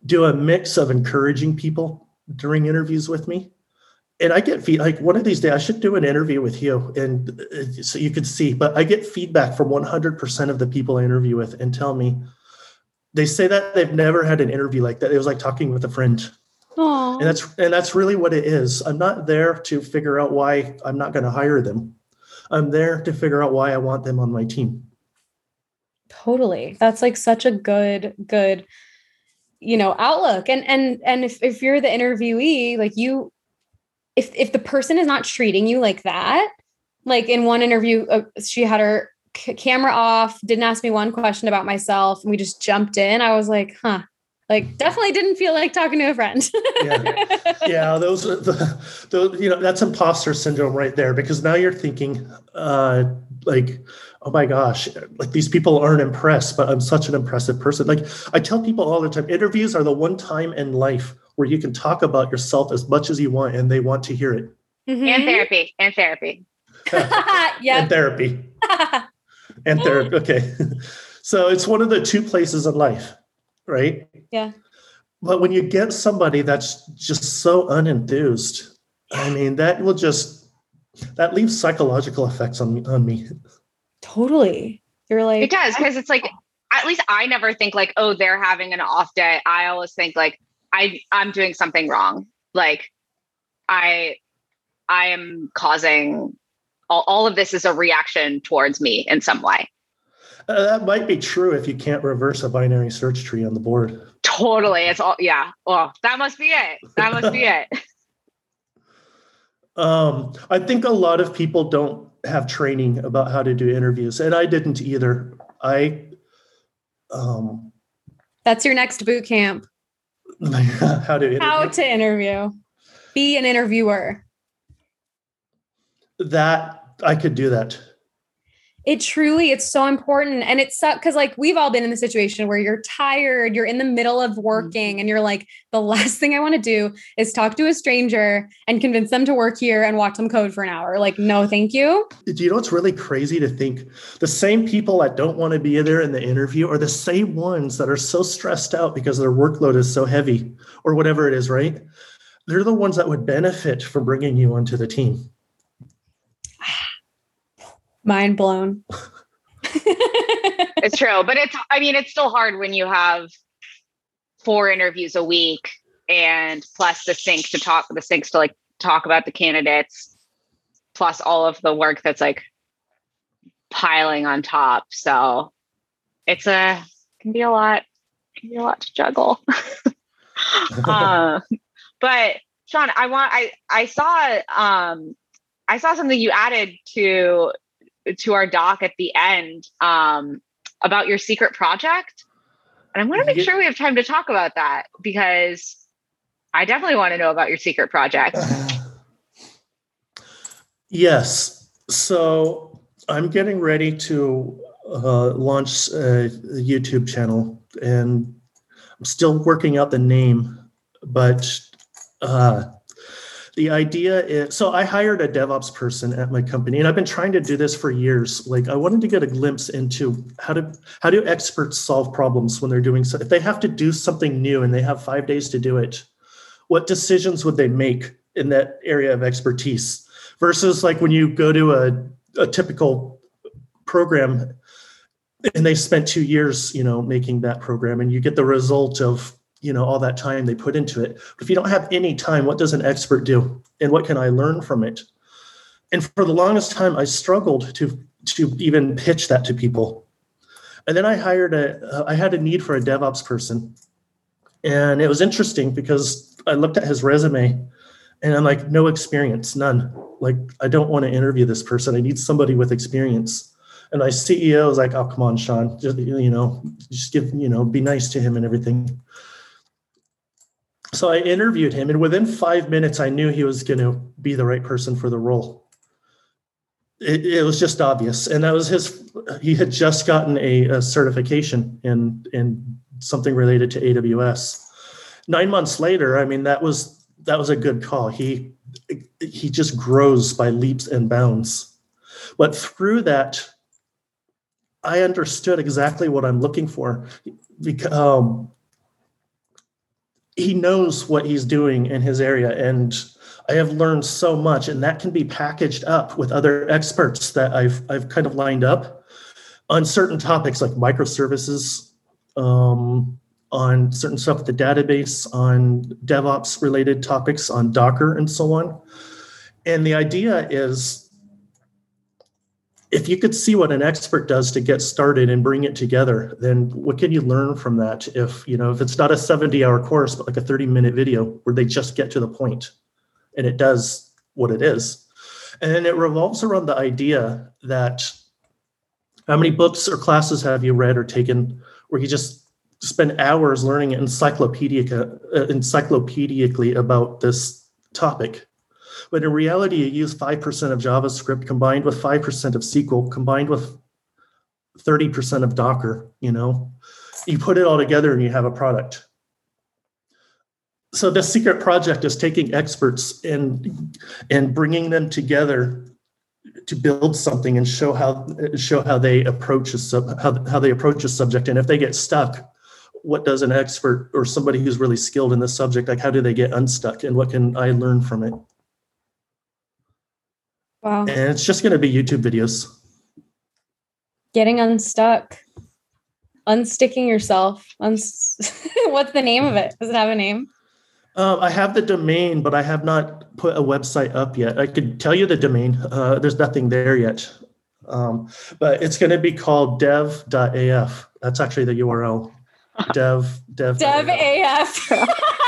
do a mix of encouraging people during interviews with me. And I get feed like one of these days I should do an interview with you and uh, so you could see, but I get feedback from 100% of the people I interview with and tell me they say that they've never had an interview like that. It was like talking with a friend. Aww. And that's and that's really what it is. I'm not there to figure out why I'm not going to hire them. I'm there to figure out why I want them on my team. Totally. That's like such a good good you know outlook and and and if, if you're the interviewee like you if if the person is not treating you like that like in one interview uh, she had her c- camera off didn't ask me one question about myself and we just jumped in i was like huh like definitely didn't feel like talking to a friend yeah. (laughs) yeah those are the, the you know that's imposter syndrome right there because now you're thinking uh like oh my gosh, like these people aren't impressed, but I'm such an impressive person. Like I tell people all the time, interviews are the one time in life where you can talk about yourself as much as you want and they want to hear it. Mm-hmm. And therapy. And therapy. (laughs) yeah. And therapy. (laughs) and therapy. Okay. so it's one of the two places in life, right? Yeah. But when you get somebody that's just so unenthused, I mean, that will just that leaves psychological effects on on me. Totally. You're like It does because it's like at least I never think like, oh, they're having an off day. I always think like I I'm doing something wrong. Like I I am causing all, all of this is a reaction towards me in some way. Uh, that might be true if you can't reverse a binary search tree on the board. Totally. It's all yeah. Well, that must be it. That must be it. (laughs) Um, I think a lot of people don't have training about how to do interviews, and I didn't either. I um, that's your next boot camp. (laughs) how to interview. how to interview, be an interviewer. That I could do that it truly it's so important and it's because like we've all been in the situation where you're tired you're in the middle of working mm-hmm. and you're like the last thing i want to do is talk to a stranger and convince them to work here and watch them code for an hour like no thank you. Do you know it's really crazy to think? The same people that don't want to be there in the interview are the same ones that are so stressed out because their workload is so heavy or whatever it is right? They're the ones that would benefit from bringing you onto the team Mind blown. (laughs) it's true, but it's I mean it's still hard when you have four interviews a week and plus the sync to talk the syncs to like talk about the candidates plus all of the work that's like piling on top. So it's a can be a lot can be a lot to juggle. uh, (laughs) but Shawn, I want I I saw um I saw something you added to to our doc at the end um, about your secret project. And I want to make sure we have time to talk about that because I definitely want to know about your secret project. (sighs) Yes. So I'm getting ready to uh, launch a, a YouTube channel and I'm still working out the name, but uh, the idea is so I hired a DevOps person at my company, and I've been trying to do this for years. Like I wanted to get a glimpse into how to how do experts solve problems when they're doing so. If they have to do something new and they have five days to do it, what decisions would they make in that area of expertise? Versus like when you go to a, a typical program and they spent two years, you know, making that program, and you get the result of you know all that time they put into it. But if you don't have any time what does an expert do? And what can i learn from it? And for the longest time i struggled to to even pitch that to people. And then i hired a uh, I had a need for a devops person. And it was interesting because i looked at his resume and i'm like no experience none. Like i don't want to interview this person. I need somebody with experience. And my ceo was like oh come on shawn. Just you know just give you know be nice to him and everything so I interviewed him, and within five minutes, I knew he was going to be the right person for the role. It, it, was just obvious, and that was his. He had just gotten a, a certification in in something related to AWS. Nine months later, I mean, that was that was a good call. He he just grows by leaps and bounds. But through that, I understood exactly what I'm looking for. Because, um, he knows what he's doing in his area and i have learned so much and that can be packaged up with other experts that i've i've kind of lined up on certain topics like microservices um, on certain stuff with the database on devops related topics on docker and so on. And the idea is if you could see what an expert does to get started and bring it together then what can you learn from that if you know if it's not a 70 hour course but like a 30 minute video where they just get to the point and it does what it is? And it revolves around the idea that how many books or classes have you read or taken where you just spend hours learning encyclopedic uh, encyclopedically about this topic but in reality, you use 5% of JavaScript combined with 5% of SQL combined with 30% of Docker, you know. You put it all together and you have a product. So the secret project is taking experts and and bringing them together to build something and show how show how they approach a sub, how, how they approach a subject and if they get stuck what does an expert or somebody who's really skilled in this subject like how do they get unstuck and what can i learn from it Wow. And it's just going to be YouTube videos. Getting unstuck. Unsticking yourself. Uns- (laughs) What's the name of it? Does it have a name? Uh, I have the domain, but I have not put a website up yet. I could tell you the domain. Uh, there's nothing there yet. Um, but it's going to be called dev.af. That's actually the URL. (laughs) Dev, dev. Dev (laughs)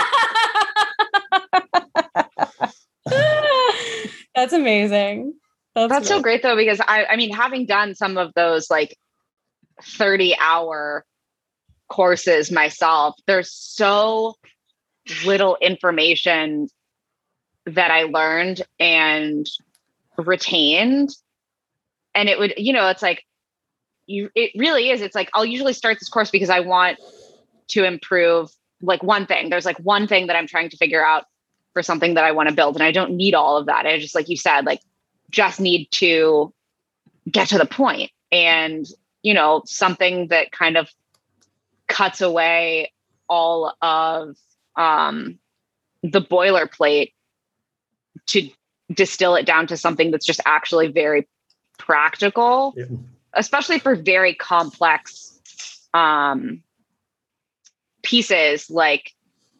That's amazing. That's, That's so great though, because I, I mean, having done some of those like 30 hour courses myself, there's so little information that I learned and retained. And it would, you know, it's like, you, it really is. It's like, I'll usually start this course because I want to improve like one thing. There's like one thing that I'm trying to figure out for something that I want to build. And I don't need all of that. I just, like you said, like just need to get to the point and, you know, something that kind of cuts away all of um, the boilerplate to distill it down to something that's just actually very practical, yeah. especially for very complex um, pieces like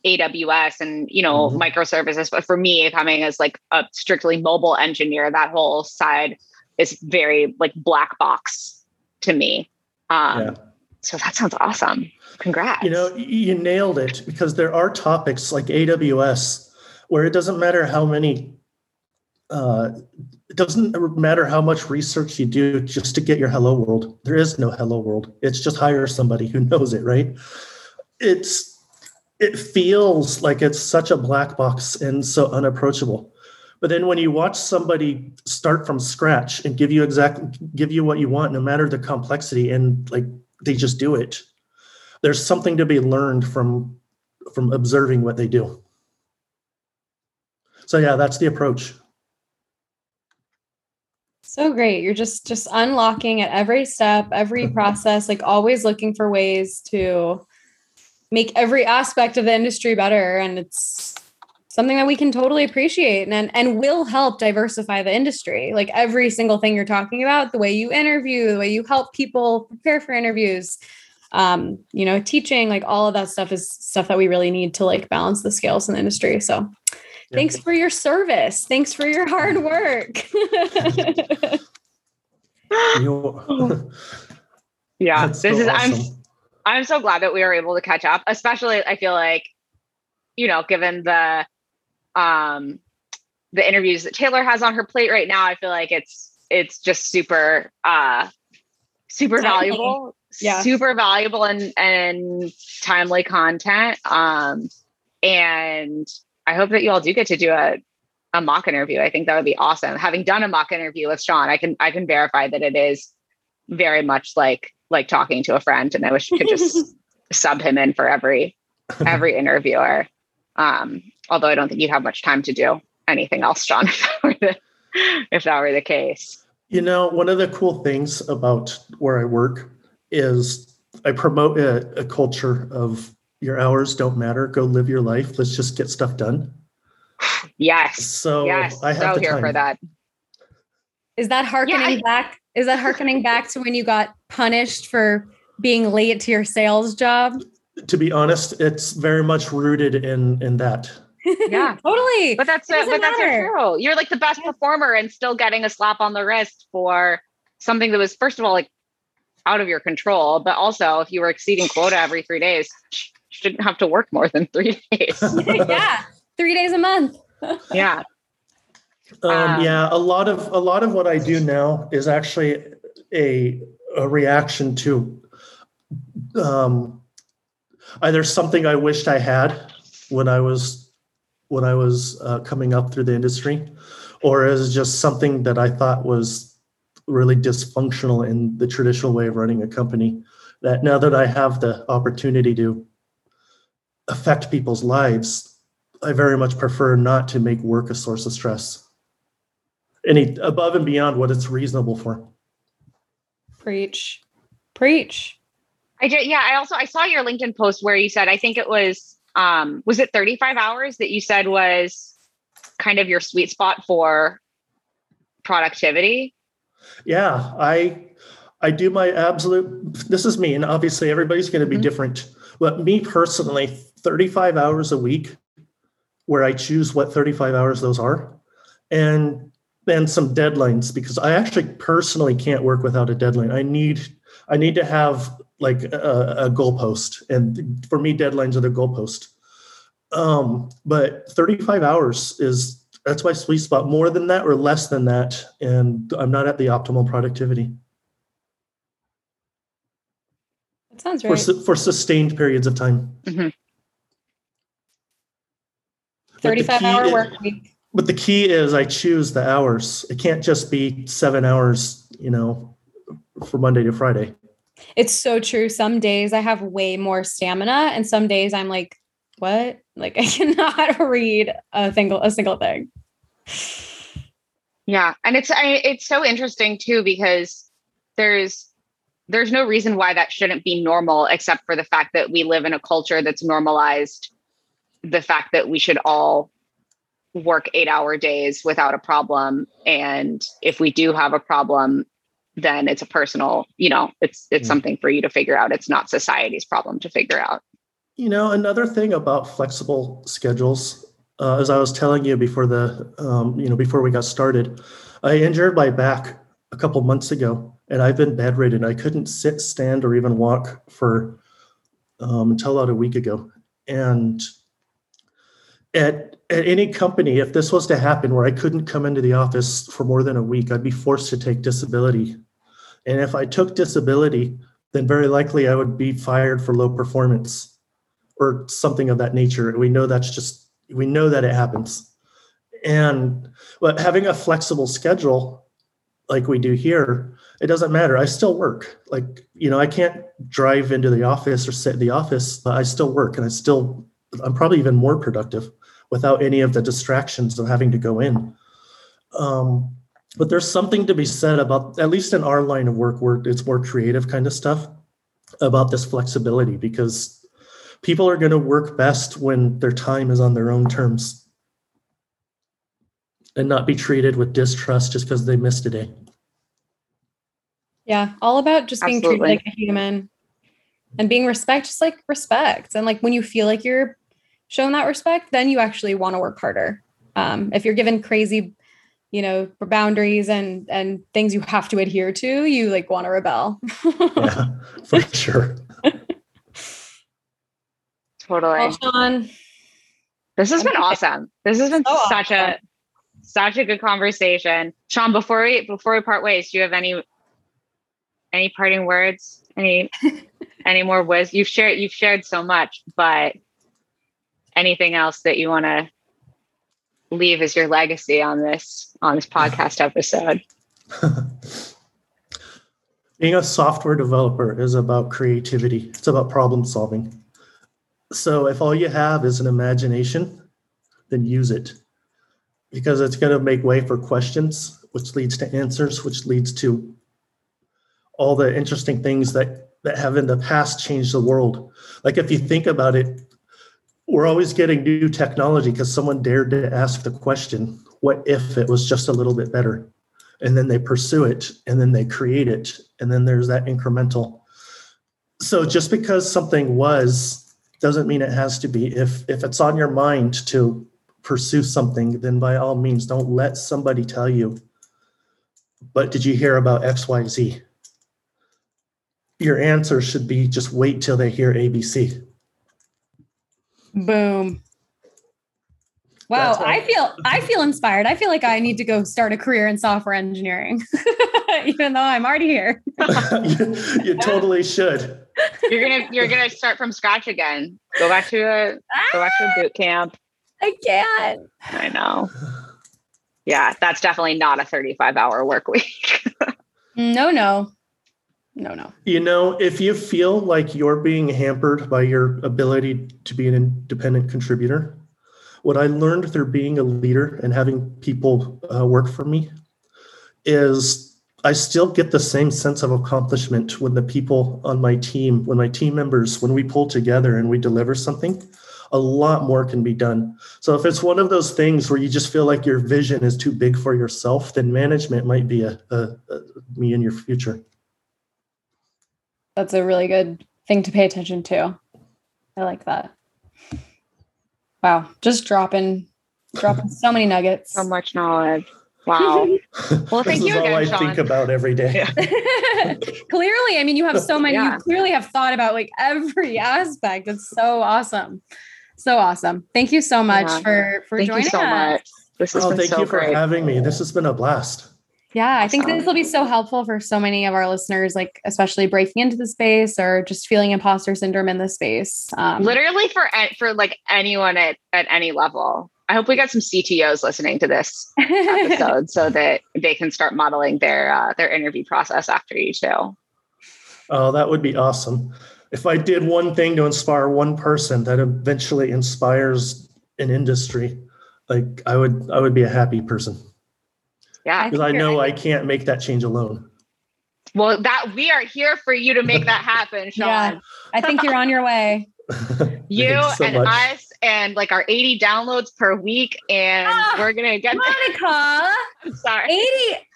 AWS and you know mm-hmm. microservices. But for me, coming as like a strictly mobile engineer, that whole side is very like black box to me. Um, yeah. So that sounds awesome. Congrats. You know, you nailed it because there are topics like AWS where it doesn't matter how many. Uh, it doesn't matter how much research you do just to get your hello world. There is no hello world. It's just hire somebody who knows it, right? It's it feels like it's such a black box and so unapproachable but then when you watch somebody start from scratch and give you exactly give you what you want no matter the complexity and like they just do it there's something to be learned from from observing what they do so yeah, that's the approach. So great. You're just just unlocking at every step, every (laughs) process, like always looking for ways to make every aspect of the industry better and it's something that we can totally appreciate and and will help diversify the industry. Like every single thing you're talking about, the way you interview, the way you help people prepare for interviews, um, you know, teaching, like all of that stuff is stuff that we really need to like balance the scales in the industry. So thanks for your service. Thanks for your hard work. (laughs) (laughs) (laughs) yeah, this so is awesome. I'm I'm so glad that we were able to catch up, especially I feel like, you know, given the um the interviews that Taylor has on her plate right now, I feel like it's it's just super uh super timely. valuable. Yeah. Super valuable and and timely content. Um and I hope that you all do get to do a a mock interview. I think that would be awesome. Having done a mock interview with Shawn, I can I can verify that it is very much like like talking to a friend, and I wish you could just (laughs) sub him in for every every interviewer. Um, although I don't think you'd have much time to do anything else, John, (laughs) if that were the, if that were the case. You know, one of the cool things about where I work is I promote a, a culture of your hours don't matter. Go live your life. Let's just get stuff done. Yes. So yes, I have so here time. for that. Is that harkening yeah, I, back? Is that harkening back to when you got punished for being late to your sales job? To be honest, it's very much rooted in in that. (laughs) Yeah, totally. But that's it, but matter. that's true. You're like the best performer and still getting a slap on the wrist for something that was first of all like out of your control, but also if you were exceeding quota every three days, shouldn't have to work more than three (laughs) days. (laughs) yeah, three days a month. yeah. Um, um, yeah, a lot of a lot of what I do now is actually a a reaction to um, either something I wished I had when I was when I was uh, coming up through the industry, or is just something that I thought was really dysfunctional in the traditional way of running a company. That now that I have the opportunity to affect people's lives, I very much prefer not to make work a source of stress. Any above and beyond what it's reasonable for. Preach. Preach. I did yeah, I also I saw your LinkedIn post where you said I think it was um was it 35 hours that you said was kind of your sweet spot for productivity? Yeah, I I do my absolute this is me and obviously everybody's going to be mm-hmm. different. But me personally, 35 hours a week where I choose what 35 hours those are and then some deadlines because I actually personally can't work without a deadline. I need I need to have like a, a goalpost and for me deadlines are the goalpost. Um, but 35 hours is that's my sweet spot. More than that or less than that, and I'm not at the optimal productivity. That sounds right. For, for sustained periods of time. Mm-hmm. 35 hour work week. But the key is I choose the hours. It can't just be seven hours, you know, for Monday to Friday. It's so true. Some days I have way more stamina, and some days I'm like, what? Like (laughs) I cannot (laughs) read a single a single thing. Yeah, and it's I, it's so interesting too because there's there's no reason why that shouldn't be normal except for the fact that we live in a culture that's normalized the fact that we should all work eight hour days without a problem. And if we do have a problem then it's a personal you know it's it's mm. something for you to figure out. It's not society's problem to figure out. You know another thing about flexible schedules uh, as i was telling you before the um, you know before we got started i injured my back a couple months ago and i've been bedridden. I couldn't sit stand or even walk for um, until about a week ago. And at at any company, if this was to happen where I couldn't come into the office for more than a week, I'd be forced to take disability. And if I took disability, then very likely I would be fired for low performance or something of that nature. We know that's just we know that it happens. And but having a flexible schedule like we do here, it doesn't matter. I still work. Like, you know, I can't drive into the office or sit in the office, but I still work and I still I'm probably even more productive without any of the distractions of having to go in. Um, but there's something to be said about, at least in our line of work, where it's more creative kind of stuff, about this flexibility because people are going to work best when their time is on their own terms and not be treated with distrust just because they missed a day. Yeah, all about just being treated like a human and being respect, just like respect. And like when you feel like you're shown that respect, then you actually want to work harder. Um, if you're given crazy, you know, boundaries and and things you have to adhere to, you like want to rebel. yeah, (laughs) for sure. totally. Well, Shawn, this has been awesome. This has been so such awesome. a such a good conversation. Shawn, before we before we part ways, do you have any any parting words? Any (laughs) any more wisdom? You've shared you've shared so much, but anything else that you want to leave as your legacy on this on this podcast episode? (laughs) Being a software developer is about creativity. It's about problem solving. So if all you have is an imagination, then use it because it's going to make way for questions, which leads to answers, which leads to all the interesting things that that have in the past changed the world. Like if you think about it, we're always getting new technology because someone dared to ask the question, what if it was just a little bit better? And then they pursue it and then they create it. And then there's that incremental. So just because something was doesn't mean it has to be. If if it's on your mind to pursue something, then by all means don't let somebody tell you, but did you hear about XYZ? Your answer should be just wait till they hear ABC. Boom. Wow, I feel I feel inspired. I feel like I need to go start a career in software engineering, (laughs) even though I'm already here. you, (laughs) you totally should. You're gonna you're gonna start from scratch again. Go back to a go back to a boot camp. I can't. I know. Yeah, that's definitely not a 35 hour work week. (laughs) no, no no, no. You know, if you feel like you're being hampered by your ability to be an independent contributor, what I learned through being a leader and having people uh, work for me is I still get the same sense of accomplishment when the people on my team, when my team members, when we pull together and we deliver something, a lot more can be done. So if it's one of those things where you just feel like your vision is too big for yourself, then management might be a, a, a me in your future that's a really good thing to pay attention to. I like that. Wow, just dropping dropping so many nuggets. So much knowledge. Wow. (laughs) Well, thank you again, all I Shawn. think about every day. Yeah. (laughs) clearly, I mean, you have so many. Yeah. You clearly have thought about like every (laughs) aspect. It's so awesome, so awesome. Thank you so much yeah. for for thank joining you so us. Much. This has oh, been thank so you great. for having me. This has been a blast. Yeah, I think this will be so helpful for so many of our listeners, like especially breaking into the space or just feeling imposter syndrome in the space. Um, Literally for for like anyone at at any level. I hope we got some CTOs listening to this (laughs) episode so that they can start modeling their uh, their interview process after you too. Oh, that would be awesome. If I did one thing to inspire one person that eventually inspires an industry, like I would I would be a happy person. Yeah. Because I, I know right. I can't make that change alone. Well, that we are here for you to make that happen, (laughs) Shawn. Yeah, I think you're on your way. (laughs) you so and much. us and like our 80 downloads per week and oh, we're gonna get Monica. (laughs) I'm sorry. 80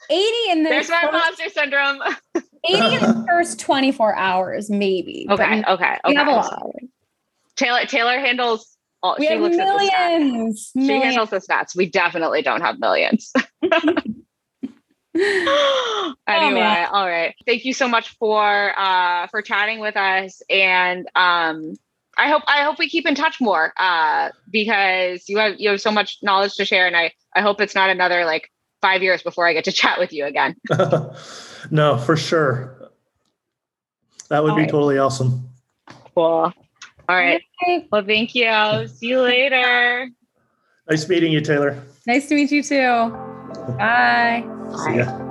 80 in the There's my imposter syndrome. 80 in the first 24 hours, maybe. Okay, okay. Okay. have a lot. Taylor Taylor handles all, we she have looks millions, at the stats. Millions. She handles the stats. We definitely don't have millions. (gasps) anyway, oh, all right. Thank you so much for uh for chatting with us and um I hope I hope we keep in touch more uh because you have you have so much knowledge to share and I I hope it's not another like 5 years before I get to (laughs) chat with you again. (laughs) no, for sure. That would all be right. totally awesome. Cool. All right. Well, thank you. See you later. Nice meeting you, Taylor. Nice to meet you too. (laughs) Bye. See ya.